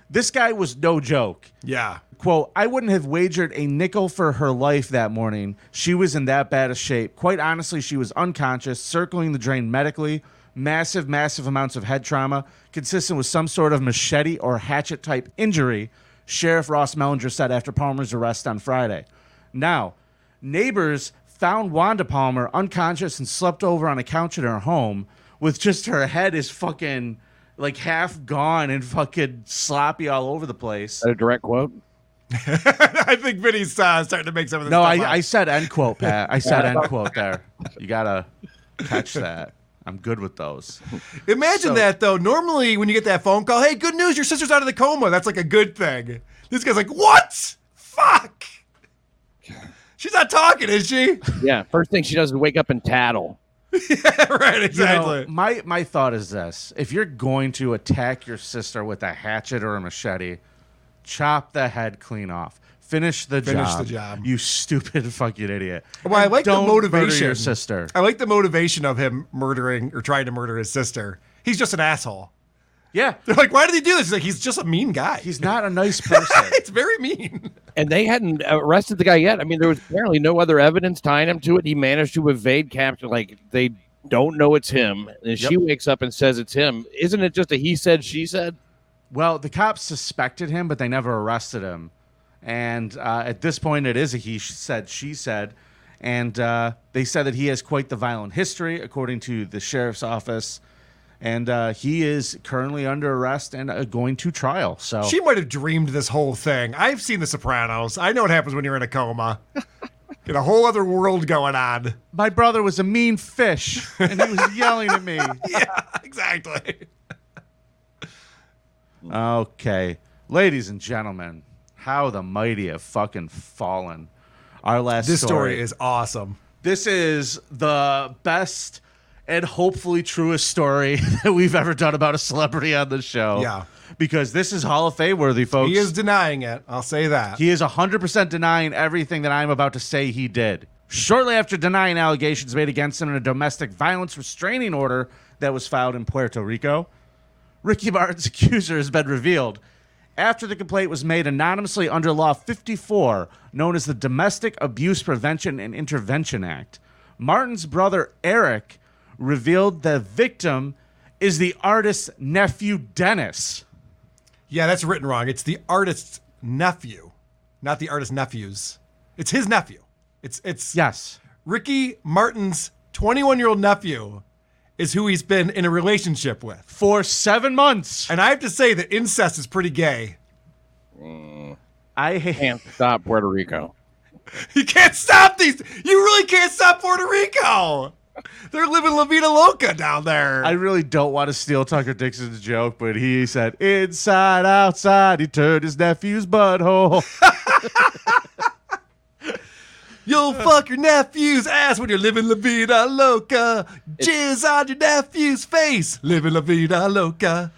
S6: This guy was no joke.
S7: Yeah.
S6: Quote, I wouldn't have wagered a nickel for her life that morning. She was in that bad a shape. Quite honestly, she was unconscious, circling the drain medically, massive, massive amounts of head trauma, consistent with some sort of machete or hatchet type injury, Sheriff Ross Mellinger said after Palmer's arrest on Friday. Now, neighbors found Wanda Palmer unconscious and slept over on a couch in her home with just her head is fucking like half gone and fucking sloppy all over the place.
S8: That a direct quote?
S7: I think Vinnie's uh, starting to make some of this
S6: No,
S7: stuff
S6: I,
S7: up.
S6: I said end quote, Pat. I said end quote there. You gotta catch that. I'm good with those.
S7: Imagine
S6: So-
S7: that though. Normally, when you get that phone call, hey, good news, your sister's out of the coma. That's like a good thing. This guy's like, what? Fuck. She's not talking, is she?
S8: Yeah. First thing she does is wake up and tattle.
S7: right,
S6: You know,
S7: exactly.
S6: my my thought is this: if you're going to attack your sister with a hatchet or a machete, chop the head clean off. Finish the
S7: Finish
S6: job.
S7: the job.
S6: You stupid fucking idiot.
S7: Well, I
S6: And
S7: like the
S6: don't murder
S7: motivation.
S6: your sister.
S7: I like the motivation of him murdering or trying to murder his sister. He's just an asshole.
S6: Yeah.
S7: They're like, why did he do this? He's like, he's just a mean guy.
S6: He's not a nice person.
S7: it's very mean.
S8: And they hadn't arrested the guy yet. I mean, there was apparently no other evidence tying him to it. He managed to evade capture. Like they don't know it's him, and she wakes up and says it's him. Isn't it just a he said she said?
S6: Well, the cops suspected him, but they never arrested him. And uh, at this point, it is a he said, she said. And uh, they said that he has quite the violent history, according to the sheriff's office. And uh, he is currently under arrest and uh, going to trial. So
S7: She might have dreamed this whole thing. I've seen The Sopranos. I know what happens when you're in a coma. Get a whole other world going on.
S6: my brother was a mean fish, and he was yelling at me.
S7: Yeah, exactly.
S6: Okay, ladies and gentlemen, how the mighty have fucking fallen. Our last
S7: This story is awesome.
S6: This is the best and hopefully truest story that we've ever done about a celebrity on the show.
S7: Yeah.
S6: Because this is Hall of Fame worthy, folks.
S7: He is denying it. I'll say that.
S6: He is 100% denying everything that I'm about to say he did. Shortly after denying allegations made against him in a domestic violence restraining order that was filed in Puerto Rico, Ricky Martin's accuser has been revealed. After the complaint was made anonymously under Law 54, known as the Domestic Abuse Prevention and Intervention Act, Martin's brother Eric revealed the victim is the artist's nephew Dennis.
S7: Yeah, that's written wrong. It's the artist's nephew, not the artist's nephews. It's his nephew. It's it's
S6: yes.
S7: Ricky Martin's 21 year old nephew is who he's been in a relationship with
S6: for seven months.
S7: And I have to say that incest is pretty gay.
S6: I
S8: can't stop Puerto Rico.
S7: You can't stop these. You really can't stop Puerto Rico. They're living La Vida Loca down there.
S6: I really don't want to steal Tucker Dixon's joke, but he said, inside, outside, he turned his nephew's butthole.
S7: You'll fuck your nephew's ass when you're living La Vida Loca. Jizz on your nephew's face. Living La Vida Loca.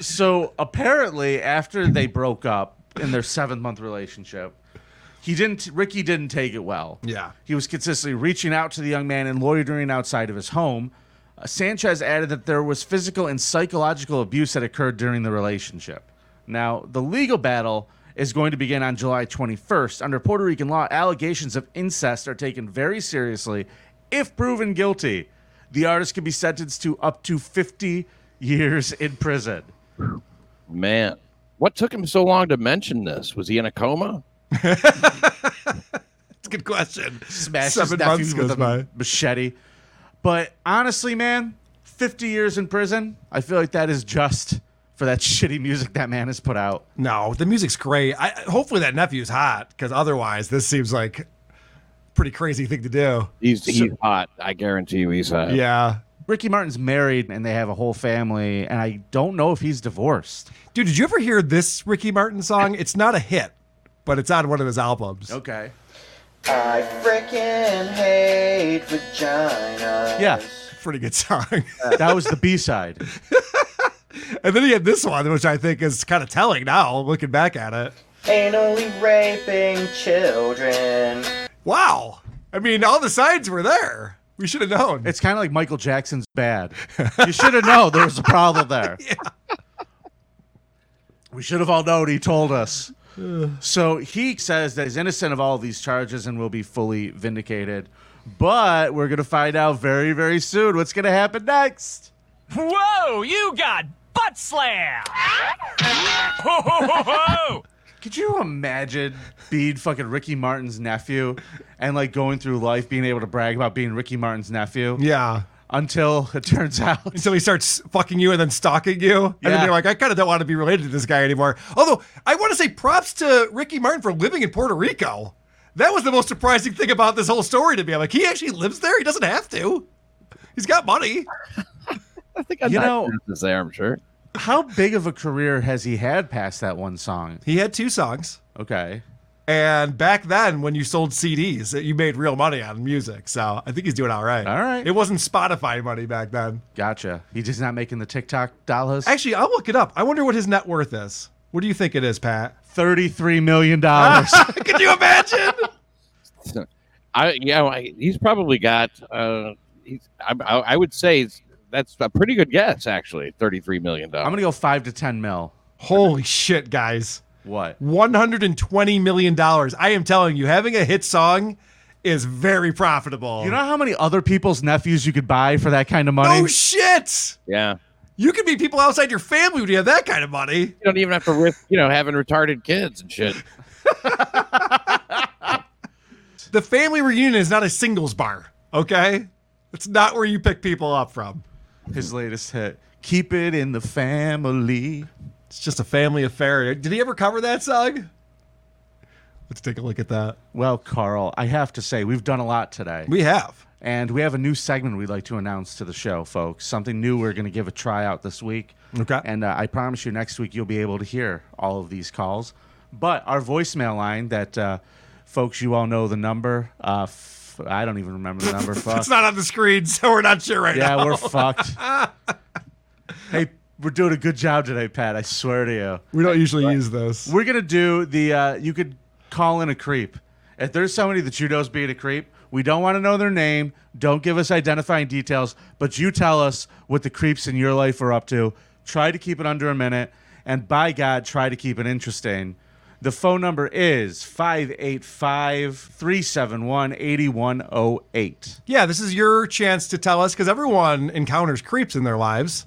S6: so apparently, after they broke up in their seventh month relationship, he didn't. Ricky didn't take it well.
S7: Yeah.
S6: He was consistently reaching out to the young man and loitering outside of his home. Uh, Sanchez added that there was physical and psychological abuse that occurred during the relationship. Now, the legal battle is going to begin on July 21st. Under Puerto Rican law, allegations of incest are taken very seriously. If proven guilty, the artist can be sentenced to up to 50 years in prison.
S8: Man, what took him so long to mention this? Was he in a coma?
S7: That's a good question.
S6: Smash
S7: Seven
S6: his
S7: months
S6: nephew with
S7: goes
S6: a
S7: by.
S6: machete. But honestly, man, 50 years in prison, I feel like that is just for that shitty music that man has put out.
S7: No, the music's great. I, hopefully that nephew's hot because otherwise this seems like a pretty crazy thing to do.
S8: He's he's hot. I guarantee you, he's hot.
S7: Yeah.
S6: Ricky Martin's married and they have a whole family, and I don't know if he's divorced.
S7: Dude, did you ever hear this Ricky Martin song? It's not a hit, but it's on one of his albums.
S6: Okay.
S21: I freaking hate vagina.
S6: Yeah.
S7: Pretty good song.
S6: that was the B side.
S7: and then he had this one, which I think is kind of telling now, looking back at it.
S21: anally raping children.
S7: Wow. I mean, all the signs were there. We should have known.
S6: It's kind of like Michael Jackson's bad. You should have known there was a problem there. Yeah. We should have all known. He told us. So he says that he's innocent of all of these charges and will be fully vindicated. But we're going to find out very, very soon what's going to happen next.
S15: Whoa, you got butt slam! Ho, ho, ho, ho!
S6: Could you imagine being fucking Ricky Martin's nephew and like going through life being able to brag about being Ricky Martin's nephew?
S7: Yeah.
S6: Until it turns out
S7: Until he starts fucking you and then stalking you. And then
S6: Yeah.
S7: you're like, I kind of don't want to be related to this guy anymore. Although, I want to say props to Ricky Martin for living in Puerto Rico. That was the most surprising thing about this whole story to me. I'm like, he actually lives there? He doesn't have to. He's got money.
S8: I think I'm
S6: You know-
S8: business there, I'm sure.
S6: how big of a career has he had past that one song?
S7: He had two songs.
S6: Okay.
S7: And back then, when you sold CDs, you made real money on music. So I think he's doing all right.
S6: All right.
S7: It wasn't Spotify money back then.
S6: Gotcha. He's just not making the TikTok dollars.
S7: Actually, I'll look it up. I wonder what his net worth is. What do you think it is, Pat?
S6: Thirty-three million dollars.
S7: Could you imagine?
S8: I yeah, I, he's probably got. Uh, he's. I, I, I would say it's- that's a pretty good guess, actually. Thirty-three million dollars.
S6: I'm gonna go five to ten mil.
S7: Holy shit, guys.
S6: What?
S7: $120 million. I am telling you, having a hit song is very profitable.
S6: You know how many other people's nephews you could buy for that kind of money?
S7: No shit.
S8: Yeah.
S7: You could be people outside your family when you have that kind of money.
S8: You don't even have to risk, you know, having retarded kids and shit.
S7: The family reunion is not a singles bar, okay? It's not where you pick people up from.
S6: His latest hit. Keep it in the family.
S7: It's just a family affair. Did he ever cover that song? Let's take a look at that.
S6: Well, Karl, I have to say we've done a lot today.
S7: We have.
S6: And we have a new segment we'd like to announce to the show, folks. Something new we're going to give a tryout this week.
S7: Okay.
S6: And uh, I promise you, next week you'll be able to hear all of these calls. But our voicemail line that, uh, folks, you all know the number. Uh, f- I don't even remember the number. Fuck.
S7: It's not on the screen, so we're not sure right
S6: yeah,
S7: now.
S6: Yeah, we're fucked. hey, we're doing a good job today, Pat. I swear to you.
S7: We don't usually use those.
S6: We're gonna do the. Uh, you could call in a creep. If there's somebody that you know's being a creep, we don't want to know their name. Don't give us identifying details, but you tell us what the creeps in your life are up to. Try to keep it under a minute, and by God, try to keep it interesting. The phone number is 585 371 8108.
S7: Yeah, this is your chance to tell us because everyone encounters creeps in their lives.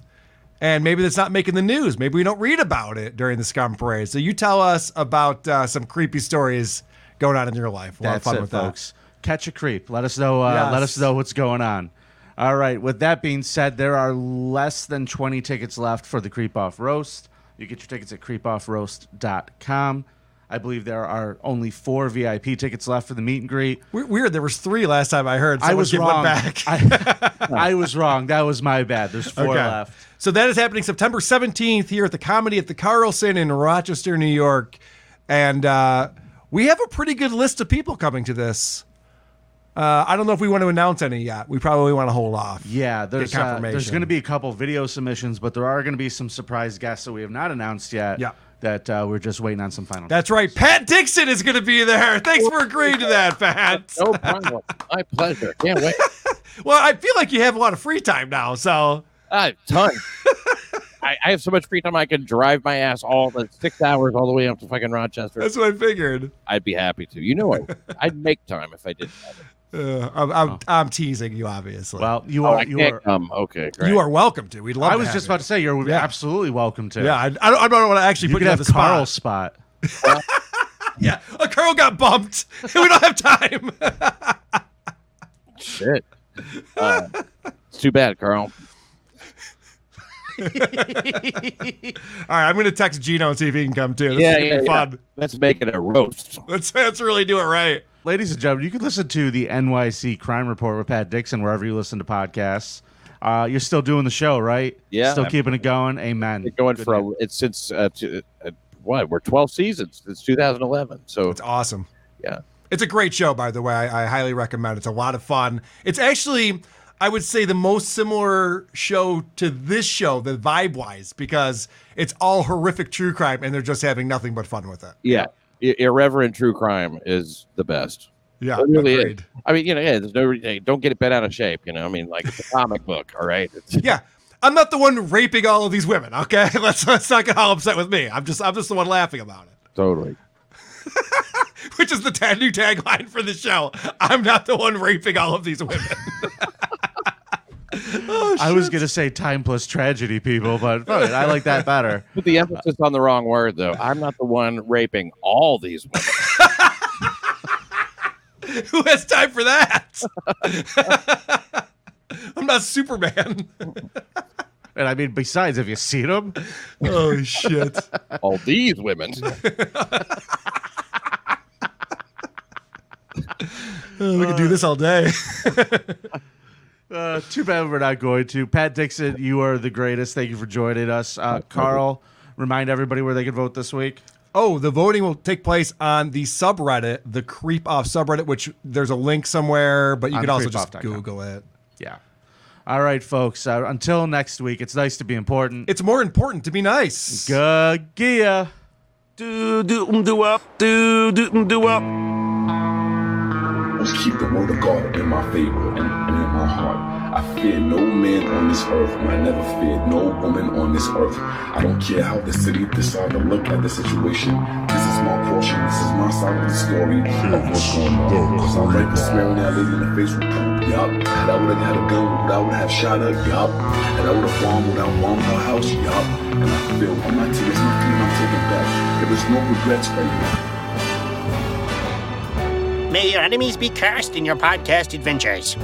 S7: And maybe that's not making the news. Maybe we don't read about it during the scum parade. So you tell us about uh, some creepy stories going on in your life. We'll have
S6: That's
S7: fun
S6: it,
S7: with
S6: folks. Catch a creep. Let us know. Uh, Let us know what's going on. All right. With that being said, there are less than 20 tickets left for the Creep Off Roast. You get your tickets at creepoffroast.com. I believe there are only four VIP tickets left for the meet and greet.
S7: Weird. There was three last time I heard.
S6: I was wrong.
S7: back.
S6: I, I was wrong. That was my bad. There's four
S7: Okay.
S6: left.
S7: So that is happening September 17th here at the Comedy at the Carlson in Rochester, New York. And uh, we have a pretty good list of people coming to this. Uh, I don't know if we want to announce any yet. We probably want to hold off.
S6: Yeah,
S7: Get
S6: there's uh, there's going to be a couple video submissions, but there are going to be some surprise guests that we have not announced yet.
S7: Yeah.
S6: That uh, we're just waiting on some final.
S7: That's right. Pat Dixon is going to be there. Thanks for agreeing to that, Pat.
S8: No problem. My pleasure. Can't wait.
S7: well, I feel like you have a lot of free time now, so
S8: A ton. I, I have so much free time I can drive my ass all the six hours all the way up to fucking Rochester.
S7: that's what I figured.
S8: I'd be happy to. You know, I, I'd make time if I didn't. Have it.
S7: Uh, I'm, I'm, I'm teasing you, obviously.
S6: Well, you
S8: Oh,
S6: are
S8: I
S6: you are
S8: come. Okay, great.
S7: you are welcome to. We'd love.
S6: I
S7: to
S6: was
S7: have
S6: just
S7: you.
S6: about to say you're
S7: Yeah.
S6: absolutely welcome to.
S7: Yeah, I, I don't, I don't want to actually
S6: you
S7: put
S6: could
S7: you on
S6: have
S7: the spot.
S6: Spot.
S7: Yeah, a Karl got bumped. we don't have time.
S8: Shit. Uh, it's too bad, Karl.
S7: All right, I'm going to text Gino and see if he can come too. This
S8: yeah,
S7: is gonna
S8: yeah,
S7: be
S8: yeah.
S7: fun.
S8: Let's make it a roast.
S7: Let's let's really do it right.
S6: Ladies and gentlemen, you can listen to the NYC Crime Report with Pat Dixon wherever you listen to podcasts. Uh, you're still doing the show, right?
S8: Yeah.
S6: Still keeping it going. Amen.
S8: Been going
S6: Good
S8: for
S6: man.
S8: a, it's since uh, t- uh, what? We're 12 seasons. It's 2011. So
S7: It's awesome.
S8: yeah.
S7: It's a great show, by the way. I, I highly recommend. It's a lot of fun. It's actually, I would say, the most similar show to this show, the vibe wise, because it's all horrific true crime, and they're just having nothing but fun with it.
S8: Yeah. Irreverent true crime is the best.
S7: Yeah,
S8: It really is. I mean, you know, yeah, there's no don't get it bent out of shape. You know, I mean, like it's a comic book, all right. It's,
S7: Yeah. I'm not the one raping all of these women, okay? Let's let's not get all upset with me. I'm just I'm just the one laughing about it.
S8: totally.
S7: Which is the ta- new tagline for the show. I'm not the one raping all of these women. oh,
S6: I was gonna say time plus tragedy, people, but fuck it, I like that better.
S8: Put the emphasis on the wrong word, though. I'm not the one raping all these women.
S7: Who has time for that? I'm not Superman.
S6: And I mean, besides, have you seen them?
S7: Oh shit!
S8: all these women.
S7: Oh, we could do this all day.
S6: Uh, too bad we're not going to. Pat Dixon, you are the greatest. Thank you for joining us. Uh, Karl, remind everybody where they can vote this week.
S7: Oh, the voting will take place on the subreddit, the Creep Off subreddit, which there's a link somewhere, but you
S6: On
S7: could also just
S6: creepoff.com.
S7: Google it.
S6: Yeah. All right, folks. Uh, until next week, it's nice to be important.
S7: It's more important to be nice.
S6: Gagia.
S14: Do do do up, do do um do up. Let's keep the word of God in my favor and, and in my heart. I fear no man on this earth, and I never feared no woman on this earth. I don't care how the city decide to look at the situation. This is my portion, this is my side of the story of what's going on. Cause I'm right that lady in the face with poop, yup. And I would've had a gun, but I would've shot her, yup. And I would've bombed without bombed her house, yup. And I feel all my tears, nothing I'm taking back. There is no regrets.
S22: May your enemies be cursed in your podcast adventures.